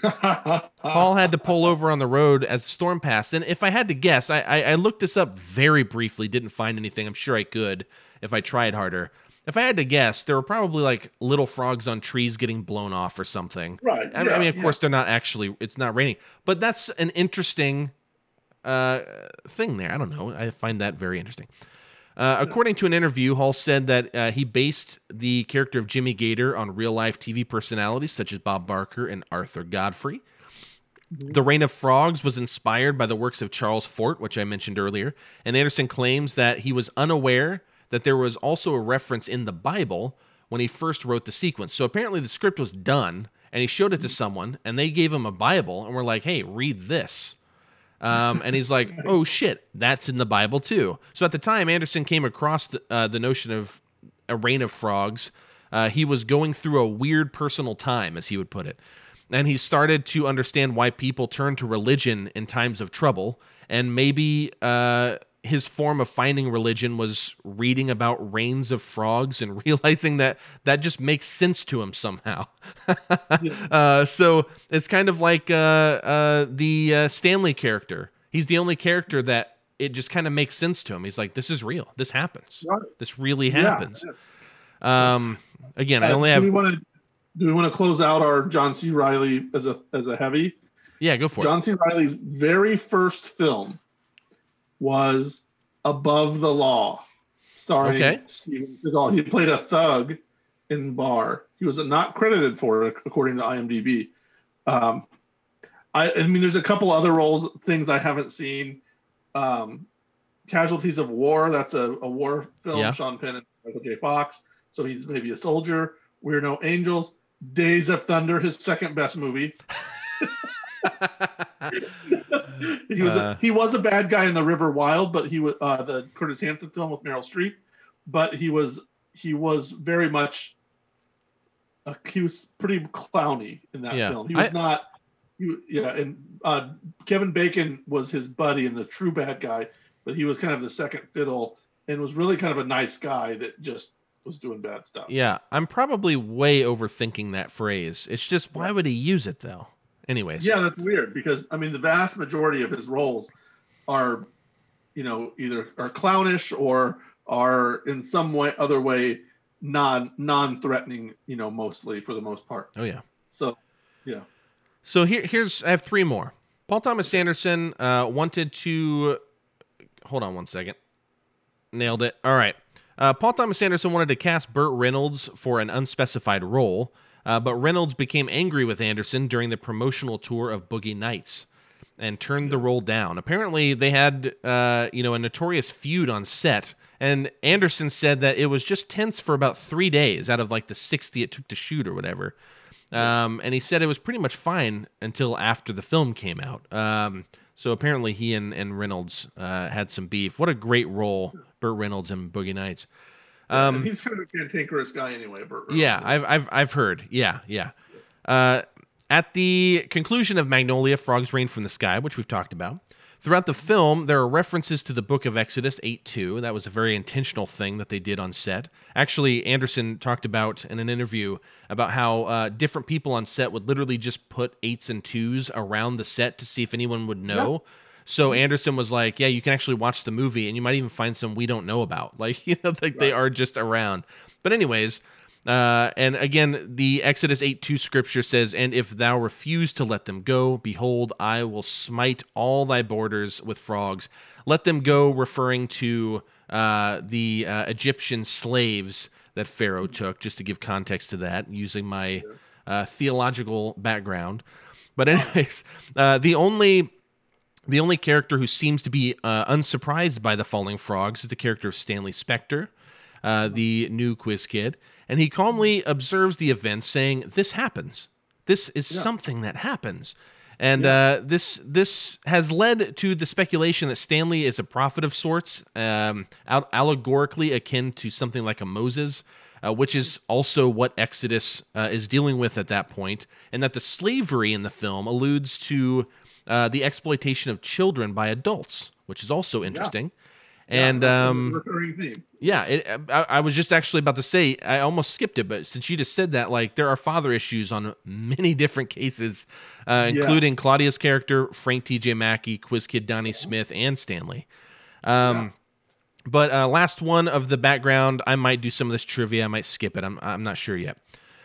Paul had to pull over on the road as the storm passed. And if I had to guess, I, I, I looked this up very briefly, didn't find anything. I'm sure I could if I tried harder. If I had to guess, there were probably like little frogs on trees getting blown off or something. Right, I, I mean, of yeah. course, they're not actually, it's not raining, but that's an interesting uh, thing there. I don't know. I find that very interesting. Uh, according to an interview, Hall said that uh, he based the character of Jimmy Gator on real life TV personalities such as Bob Barker and Arthur Godfrey. The Rain of Frogs was inspired by the works of Charles Fort, which I mentioned earlier, and Anderson claims that he was unaware that there was also a reference in the Bible when he first wrote the sequence. So apparently the script was done, and he showed it to someone, and they gave him a Bible, and were like, hey, read this. Um, and he's like, oh shit, that's in the Bible too. So at the time, Anderson came across the, uh, the notion of a rain of frogs. Uh, he was going through a weird personal time, as he would put it. And he started to understand why people turn to religion in times of trouble. And maybe uh, his form of finding religion was reading about rains of frogs and realizing that that just makes sense to him somehow. uh, so it's kind of like uh, uh, the uh, Stanley character. He's the only character that it just kind of makes sense to him. He's like, this is real. This happens. Right. This really Yeah, happens. Um, again, I Uh, only do have. we want to do we want to close out our John C. Reilly as a as a heavy? Yeah, go for John it. John C. Reilly's very first film was Above the Law, starring Okay. Steven Seagal. He played a thug in Bar. He was not credited for it, according to IMDb. Um, I, I mean, there's a couple other roles, things I haven't seen. Um, Casualties of War, that's a, a war film. Yeah. Sean Penn and Michael J. Fox. So he's maybe a soldier. We're No Angels. Days of Thunder, his second best movie. he was Uh. a, he was a bad guy in the River Wild, but he was uh, the Curtis Hanson film with Meryl Streep. But he was he was very much uh, he was pretty clowny in that Yeah. film. He was I- not. He, yeah, and uh, Kevin Bacon was his buddy and the true bad guy, but he was kind of the second fiddle and was really kind of a nice guy that just was doing bad stuff. Yeah, I'm probably way overthinking that phrase. It's just, why would he use it though? Anyways. Yeah, that's weird because I mean the vast majority of his roles are, you know, either are clownish or are in some way other way non non-threatening you know mostly for the most part Oh yeah. so yeah So here, here's I have three more. Paul Thomas Anderson uh, wanted to hold on one second. Nailed it. All right. Uh, Paul Thomas Anderson wanted to cast Burt Reynolds for an unspecified role, uh, but Reynolds became angry with Anderson during the promotional tour of Boogie Nights and turned the role down. Apparently, they had uh, you know a notorious feud on set, and Anderson said that it was just tense for about three days out of like the sixty it took to shoot or whatever. Um, and he said it was pretty much fine until after the film came out. Um, so apparently he and, and Reynolds uh, had some beef. What a great role, Burt Reynolds in Boogie Nights. And he's kind of a cantankerous guy anyway Burt Reynolds. Um, Yeah, I've I've I've heard. Yeah, yeah. Uh, at the conclusion of Magnolia, Frogs Rain from the Sky, which we've talked about. Throughout the film, there are references to the book of Exodus 8 2. That was a very intentional thing that they did on set. Actually, Anderson talked about in an interview about how uh, different people on set would literally just put eights and twos around the set to see if anyone would know. So Anderson was like, "Yeah, you can actually watch the movie, and you might even find some we don't know about. Like, you know, like they are just around." But anyways, uh, and again, the Exodus 8 2 scripture says, And if thou refuse to let them go, behold, I will smite all thy borders with frogs. Let them go, referring to uh, the uh, Egyptian slaves that Pharaoh took, just to give context to that, using my uh, theological background. But, anyways, uh, the only. The only character who seems to be uh, unsurprised by the falling frogs is the character of Stanley Spector, uh, the new quiz kid, and he calmly observes the event, saying, "This happens. This is something that happens." And uh, this this has led to the speculation that Stanley is a prophet of sorts, um, al- allegorically akin to something like a Moses, uh, which is also what Exodus uh, is dealing with at that point, and that the slavery in the film alludes to uh, the exploitation of children by adults, which is also interesting. And um, recurring theme yeah, it, I, I was just actually about to say I almost skipped it, but since you just said that, like there are father issues on many different cases, uh, including Claudia's character, Frank T.J. Mackey, Quiz Kid Donnie Smith, and Stanley. Um, But uh, last one of the background, I might do some of this trivia. I might skip it. I'm I'm not sure yet.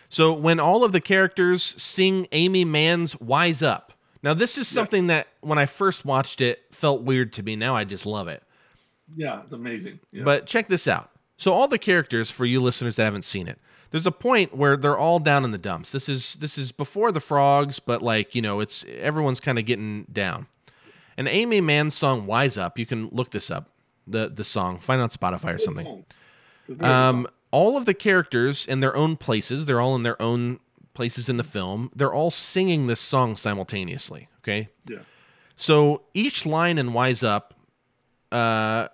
So when all of the characters sing Aimee Mann's "Wise Up," now this is something that when I first watched it felt weird to me. Now I just love it. yeah it's amazing yeah. But check this out. So all the characters for you listeners that haven't seen it, there's a point where they're all down in the dumps. This is this is before the frogs, but like, you know, it's everyone's kind of getting down. And Aimee Mann's song Wise Up, you can look this up. The the song, find it on Spotify or something. Um all of the characters in their own places, they're all in their own places in the film. They're all singing this song simultaneously, okay? yeah So each line in Wise Up, uh,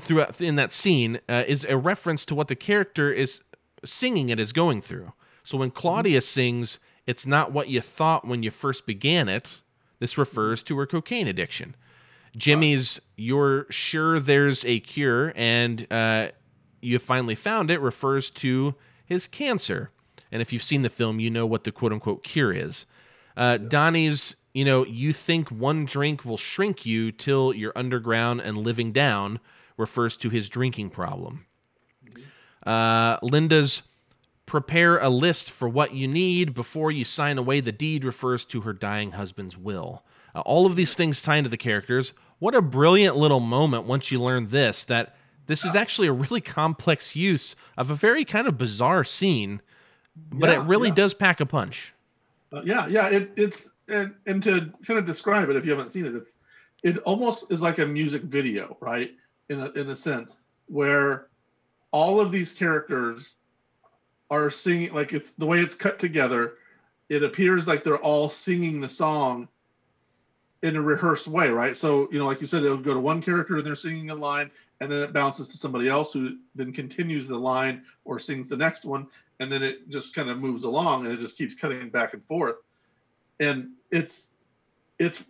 throughout in that scene, uh, is a reference to what the character is singing it is going through. So when Claudia sings, "It's not what you thought when you first began it," this refers to her cocaine addiction. Jimmy's "You're sure there's a cure," and uh, you finally found it refers to his cancer. And if you've seen the film, you know what the quote unquote cure is. Uh, Donnie's, you know, you think one drink will shrink you till you're underground and living down refers to his drinking problem. Uh, Linda's prepare a list for what you need before you sign away the deed refers to her dying husband's will. Uh, all of these things tie into the characters. What a brilliant little moment once you learn this that this is actually a really complex use of a very kind of bizarre scene, but Yeah, it really yeah. does pack a punch. Uh, yeah, yeah. It, it's and, and to kind of describe it, if you haven't seen it, it's it almost is like a music video, right? In a in a sense, where all of these characters are singing, like it's the way it's cut together. It appears like they're all singing the song in a rehearsed way, right? So you know, like you said, they'll go to one character and they're singing a line, and then it bounces to somebody else who then continues the line or sings the next one, and then it just kind of moves along and it just keeps cutting back and forth and it's it's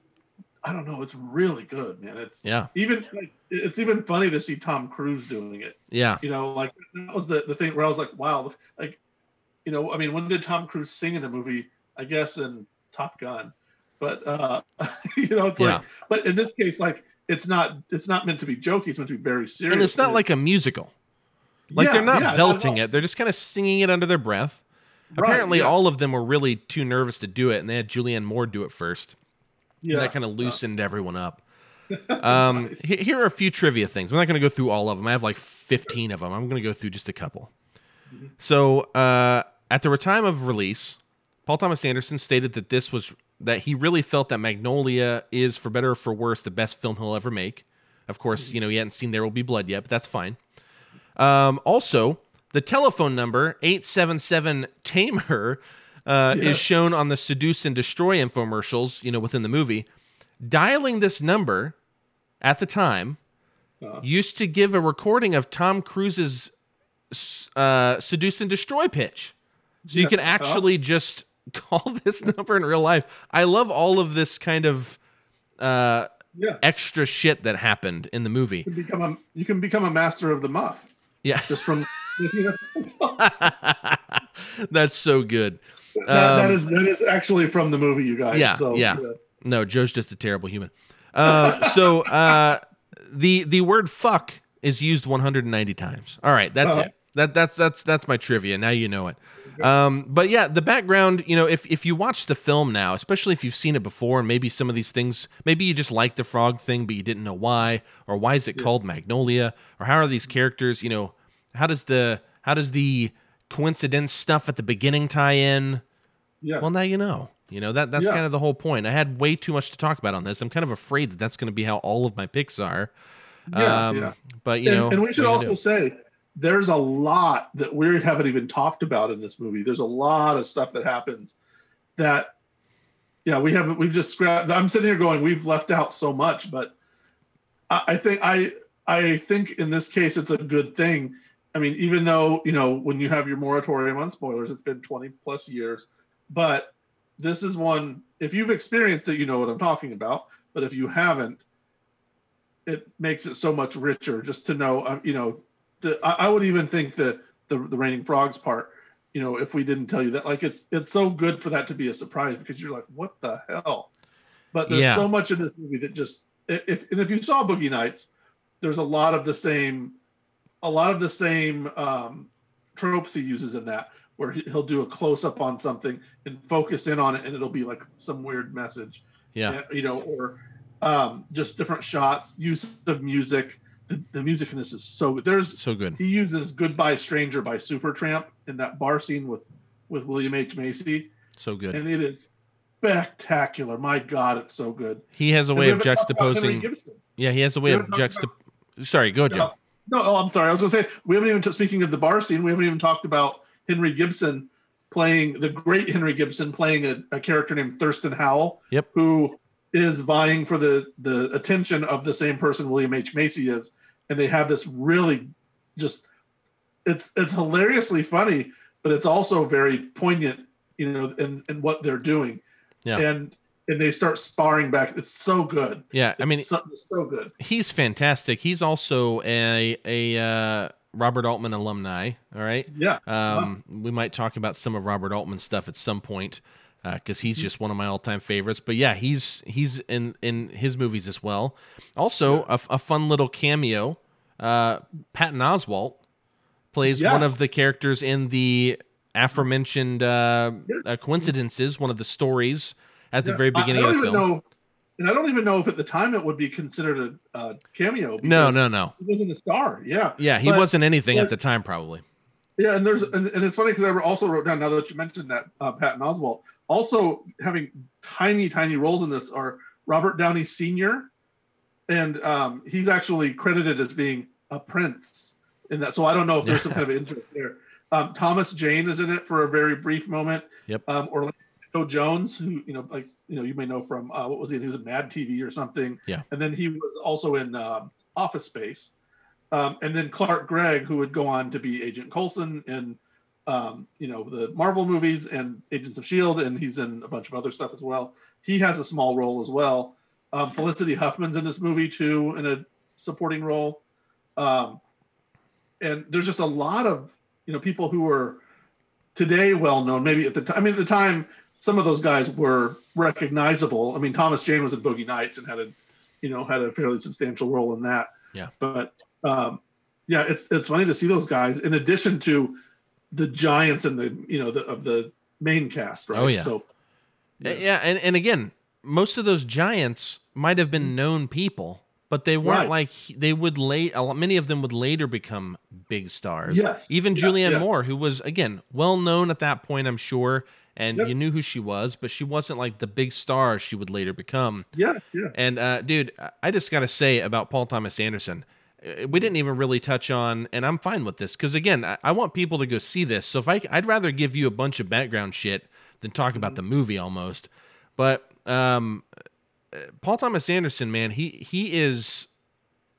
i don't know it's really good man it's Yeah. even like it's even funny to see tom cruise doing it Yeah. you know like that was the, the thing where i was like wow like you know i mean when did tom cruise sing in a movie i guess in top gun but uh you know it's Yeah. like but in this case like it's not it's not meant to be jokey. It's meant to be very serious. and it's not like a musical. Like Yeah, they're not yeah, belting all. it; they're just kind of singing it under their breath. Right, Apparently, yeah. all of them were really too nervous to do it, and they had Julianne Moore do it first. yeah, and that kind of loosened everyone up. Um, he- here are a few trivia things. I'm not going to go through all of them. I have like 15 of them. I'm going to go through just a couple. So, uh, at the time of release, Paul Thomas Anderson stated that this was that he really felt that Magnolia is, for better or for worse, the best film he'll ever make. Of course, you know he hadn't seen There Will Be Blood yet, but that's fine. Um, also, the telephone number 877 Tamer uh, Yeah. is shown on the Seduce and Destroy infomercials, you know, within the movie. Dialing this number at the time used to give a recording of Tom Cruise's uh, Seduce and Destroy pitch. So you can actually just call this number in real life. I love all of this kind of uh, Yeah. extra shit that happened in the movie. You can become a you can become a master of the muff Yeah, just from. that's so good. that, that Um, is that is actually from the movie, you guys. yeah, So, yeah. No, Joe's just a terrible human. Uh, so uh, the the word fuck is used 190 times. All right, that's Uh-huh. it. That that's that's that's my trivia. Now you know it. Um, but yeah, the background. You know, if if you watch the film now, especially if you've seen it before, and maybe some of these things, maybe you just like the frog thing, but you didn't know why, or why is it called Magnolia, or how are these characters? You know, how does the how does the coincidence stuff at the beginning tie in? Yeah. Well, now you know. You know that that's Yeah. kind of the whole point. I had way too much to talk about on this. I'm kind of afraid that that's going to be how all of my picks are. Yeah, um, yeah. But you and, know, and we should what are you also do? say there's a lot that we haven't even talked about in this movie. There's a lot of stuff that happens that, yeah, we haven't. We've just scrapped. I'm sitting here going, we've left out so much, but I, I think I I think in this case it's a good thing. I mean, even though you know when you have your moratorium on spoilers, it's been 20 plus years, but this is one. If you've experienced it, you know what I'm talking about. But if you haven't, it makes it so much richer just to know um, you know the, I, I would even think that the the raining frogs part you know if we didn't tell you that like it's it's so good for that to be a surprise because you're like what the hell but there's Yeah. so much in this movie that just i- if and if you saw boogie nights there's a lot of the same a lot of the same um tropes he uses in that where he- he'll do a close up on something and focus in on it and it'll be like some weird message Yeah. you know, or um, just different shots, use of music. The, the music in this is so good. There's So good. he uses "Goodbye Stranger" by Supertramp in that bar scene with with William H Macy, So good. and it is spectacular. My God, it's so good. He has a way of haven't talked about Henry juxtaposing. Yeah, he has a way of juxtap. Sorry, go ahead, Joe. No, oh, I'm sorry. I was gonna say we haven't even t- speaking of the bar scene. We haven't even talked about Henry Gibson playing the great Henry Gibson playing a, a character named Thurston Howell. Yep. Who is vying for the the attention of the same person William H Macy is, and they have this really just it's it's hilariously funny, but it's also very poignant, you know, in in what they're doing. Yeah. And and they start sparring back. It's so good. Yeah, I mean, It's so, it's so good. he's fantastic. He's also a a uh, Robert Altman alumni. All right. Yeah. Um, we might talk about some of Robert Altman's stuff at some point because he's just one of my all time favorites. But yeah, he's he's in in his movies as well. Also, a, a fun little cameo. Uh, Patton Oswalt plays one of the characters in the aforementioned uh, uh, coincidences. One of the stories at the Yeah, very beginning I of don't the even film. Know, and I don't even know if at the time it would be considered a, a cameo. No, no, no. He wasn't a star. Yeah. Yeah, he But- wasn't anything at the time, probably. Yeah, and there's and, and it's funny because I also wrote down now that you mentioned that uh, Patton Oswalt also having tiny tiny roles in this are Robert Downey Sr. and um, he's actually credited as being a prince in that. So I don't know if there's some kind of interest there. Um, Thomas Jane is in it for a very brief moment. Yep. Um, Orlando Jones, who you know, like you know, you may know from uh, what was he? in? He was in Mad TV or something. Yeah. And then he was also in um, Office Space. Um, and then Clark Gregg, who would go on to be Agent Coulson in, um, you know, the Marvel movies and Agents of Shield, and he's in a bunch of other stuff as well. He has a small role as well. Um, Felicity Huffman's in this movie too, in a supporting role. Um, and there's just a lot of you know people who are today well known. Maybe at the time, I mean, at the time, some of those guys were recognizable. I mean, Thomas Jane was in Boogie Nights and had a you know, had a fairly substantial role in that. Yeah. But um, yeah, it's it's funny to see those guys in addition to the giants and the you know the of the main cast, right? Oh, yeah. So Yeah, and, and again, most of those giants might have been known people, but they weren't Right. like they would late. Many of them would later become big stars. Yes. even Yeah, Julianne yeah. Moore, who was again well known at that point, I'm sure, and Yep. you knew who she was, but she wasn't like the big star she would later become. yeah, yeah. And uh, dude, I- just got to say about Paul Thomas Anderson, we didn't even really touch on, and I'm fine with this because again, I, I want people to go see this. So if I, I'd rather give you a bunch of background shit than talk about the movie almost. But um, uh, Paul Thomas Anderson, man, he he is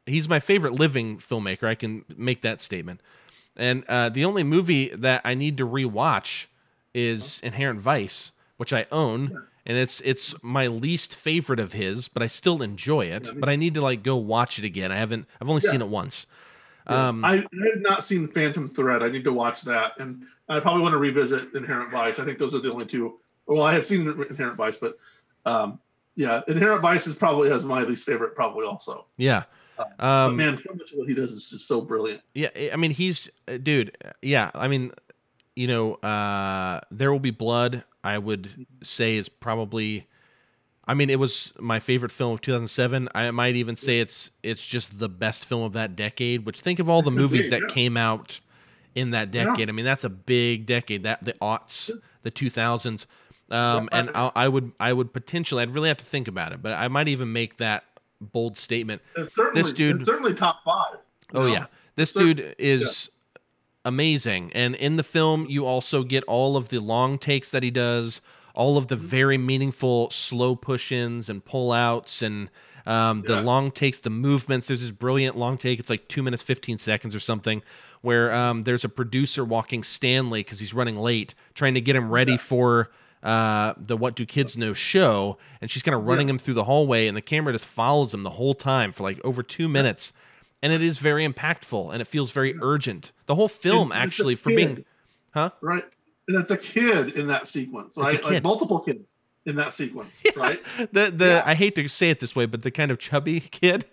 he's my favorite living filmmaker. I can make that statement. And uh, the only movie that I need to rewatch is Inherent Vice, which I own, and it's it's my least favorite of his, but I still enjoy it. But I need to like go watch it again. I haven't. I've only Yeah. seen it once. Yeah. Um, I, I have not seen Phantom Thread. I need to watch that, and I probably want to revisit Inherent Vice. I think those are the only two. Well, I have seen Inherent Vice, but um, yeah, Inherent Vice is probably has my least favorite, probably also. yeah. but Um, man, so much of what he does is just so brilliant. Yeah, I mean he's uh, dude. uh, Yeah, I mean, you know, uh There Will Be Blood. I would say is probably. I mean, it was my favorite film of 2007. I might even say it's it's just the best film of that decade. Which think of all the movies that came out in that decade. I mean, that's a big decade. That the aughts, the 2000s. Um, and I, I would I would potentially I'd really have to think about it, but I might even make that bold statement. This dude- it's certainly top five. Oh know? yeah, this dude is amazing, and in the film you also get all of the long takes that he does, all of the very meaningful slow push-ins and pull-outs, and um, the Yeah. long takes, the movements. There's this brilliant long take. It's like two minutes fifteen seconds or something, where um, there's a producer walking Stanley because he's running late, trying to get him ready for. Uh, the What Do Kids Know show, and she's kind of running Yeah. him through the hallway, and the camera just follows him the whole time for like over two minutes and it is very impactful and it feels very urgent. The whole film, And actually, for being, huh? right, and it's a kid in that sequence, a right? Like multiple kids in that sequence, right? The the Yeah. I hate to say it this way, but the kind of chubby kid,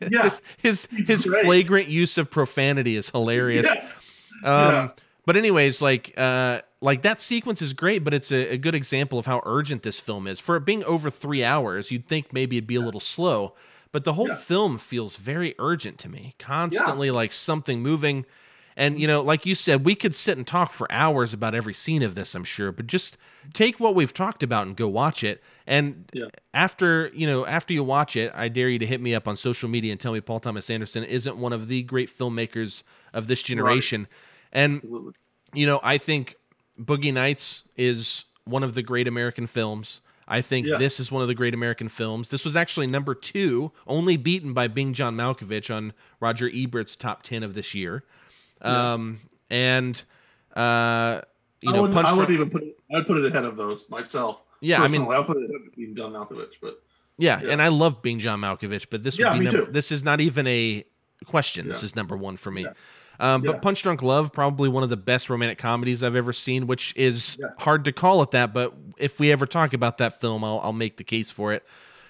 Yeah. Just his his flagrant use of profanity is hilarious. Yes. Um, Yeah. But anyways, like uh, like that sequence is great, but it's a, a good example of how urgent this film is. For it being over three hours, you'd think maybe it'd be a little slow, but the whole Yeah. film feels very urgent to me. Constantly like something moving. And you know, like you said, we could sit and talk for hours about every scene of this, I'm sure, but just take what we've talked about and go watch it. And Yeah. after, you know, after you watch it, I dare you to hit me up on social media and tell me Paul Thomas Anderson isn't one of the great filmmakers of this generation. And Absolutely. you know, I think Boogie Nights is one of the great American films. I think Yeah. this is one of the great American films. This was actually number two, only beaten by Being John Malkovich on Roger Ebert's top 10 of this year. Um, and, uh, you I know, would, Punch I would even put it, I'd put it ahead of those myself. Yeah, I mean- I'll put it ahead of being John Malkovich, but Yeah, Yeah. and I love Being John Malkovich, but this would Yeah, be number, too. this is not even a question. This is number one for me. Um, Yeah. But Punch Drunk Love, probably one of the best romantic comedies I've ever seen, which is Yeah. hard to call it that. But if we ever talk about that film, I'll, I'll make the case for it.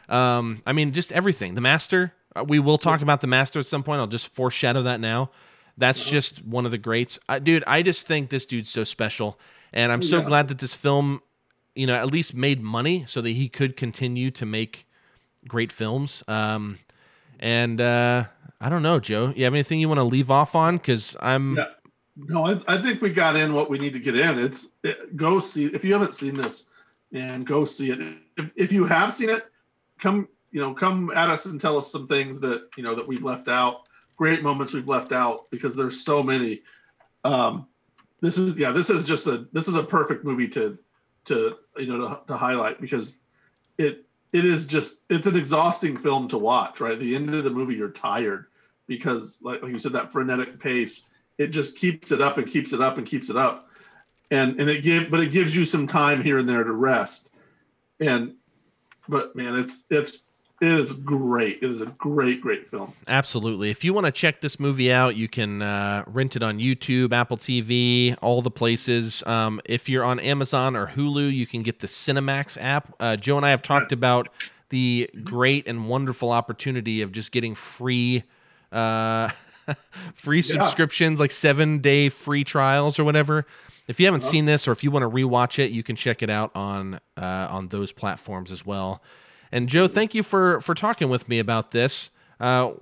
Um, I mean, just everything. The Master. uh, We will talk about the Master at some point. I'll just foreshadow that now. That's Uh-huh. just one of the greats, dude. I just think this dude's so special, and I'm so Yeah. glad that this film, you know, at least made money so that he could continue to make great films. Um, and uh, I don't know, Joe. You have anything you want to leave off on? Because I'm. Yeah. No, I, I think we got in what we need to get in. It's it, go see if you haven't seen this, and go see it. If, if you have seen it, come you know come at us and tell us some things that you know that we've left out. Great moments we've left out because there's so many. Um, this is yeah, this is just a this is a perfect movie to to you know to, to highlight because it it is just it's an exhausting film to watch. Right, the end of the movie you're tired because like, like you said that frenetic pace it just keeps it up and keeps it up and keeps it up and and it give but it gives you some time here and there to rest and but man it's it's it is great it is a great great film Absolutely. If you want to check this movie out, you can uh, rent it on YouTube, Apple TV, all the places. Um, if you're on Amazon or Hulu, you can get the Cinemax app. Uh, Joe and I have talked Yes. about the great and wonderful opportunity of just getting free uh free subscriptions like 7 day free trials or whatever. If you haven't seen this or if you want to rewatch it, you can check it out on uh on those platforms as well. And Joe, thank you for for talking with me about this. Uh,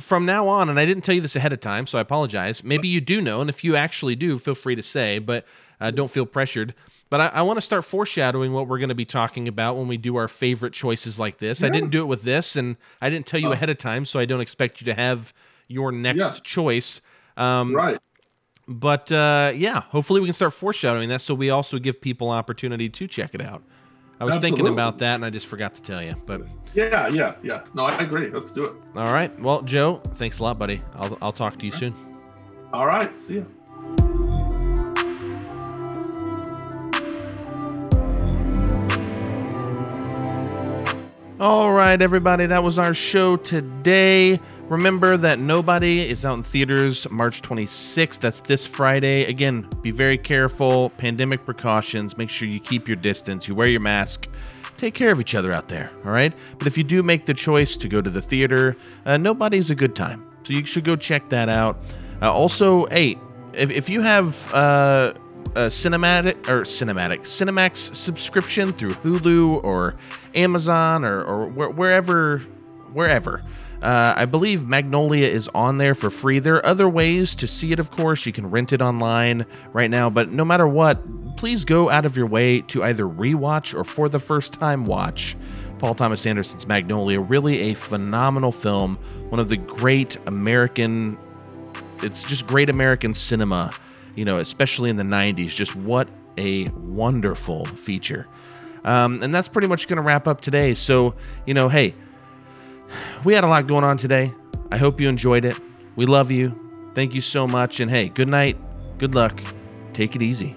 from now on, and I didn't tell you this ahead of time, so I apologize. Maybe you do know, and if you actually do, feel free to say, but uh, don't feel pressured. But I, I want to start foreshadowing what we're going to be talking about when we do our favorite choices like this. I didn't do it with this, and I didn't tell you ahead of time, so I don't expect you to have your next Yeah. choice. Um, Right. But uh, yeah, hopefully we can start foreshadowing that so we also give people opportunity to check it out. I was thinking about that and I just forgot to tell you. But Yeah, yeah, yeah. No, I agree. Let's do it. all right. Well, Joe, thanks a lot, buddy. I'll, I'll talk to you soon. All right. See ya. All right, everybody, that was our show today. Remember that Nobody is out in theaters March 26th. That's this Friday. Again, be very careful. Pandemic precautions. Make sure you keep your distance. You wear your mask. Take care of each other out there, all right? But if you do make the choice to go to the theater, uh, Nobody's a good time. So you should go check that out. Uh, also, hey, if, if you have uh, a cinematic or cinematic Cinemax subscription through Hulu or Amazon or, or wherever wherever. Uh, I believe Magnolia is on there for free. There are other ways to see it, of course. You can rent it online right now, but no matter what, please go out of your way to either rewatch or for the first time watch Paul Thomas Anderson's Magnolia. Really a phenomenal film, one of the great American it's just great American cinema, you know, especially in the 90s. Just what a wonderful feature. Um, and that's pretty much going to wrap up today. So, you know, hey, we had a lot going on today. I hope you enjoyed it. We love you. Thank you so much. And hey, good night. Good luck. Take it easy.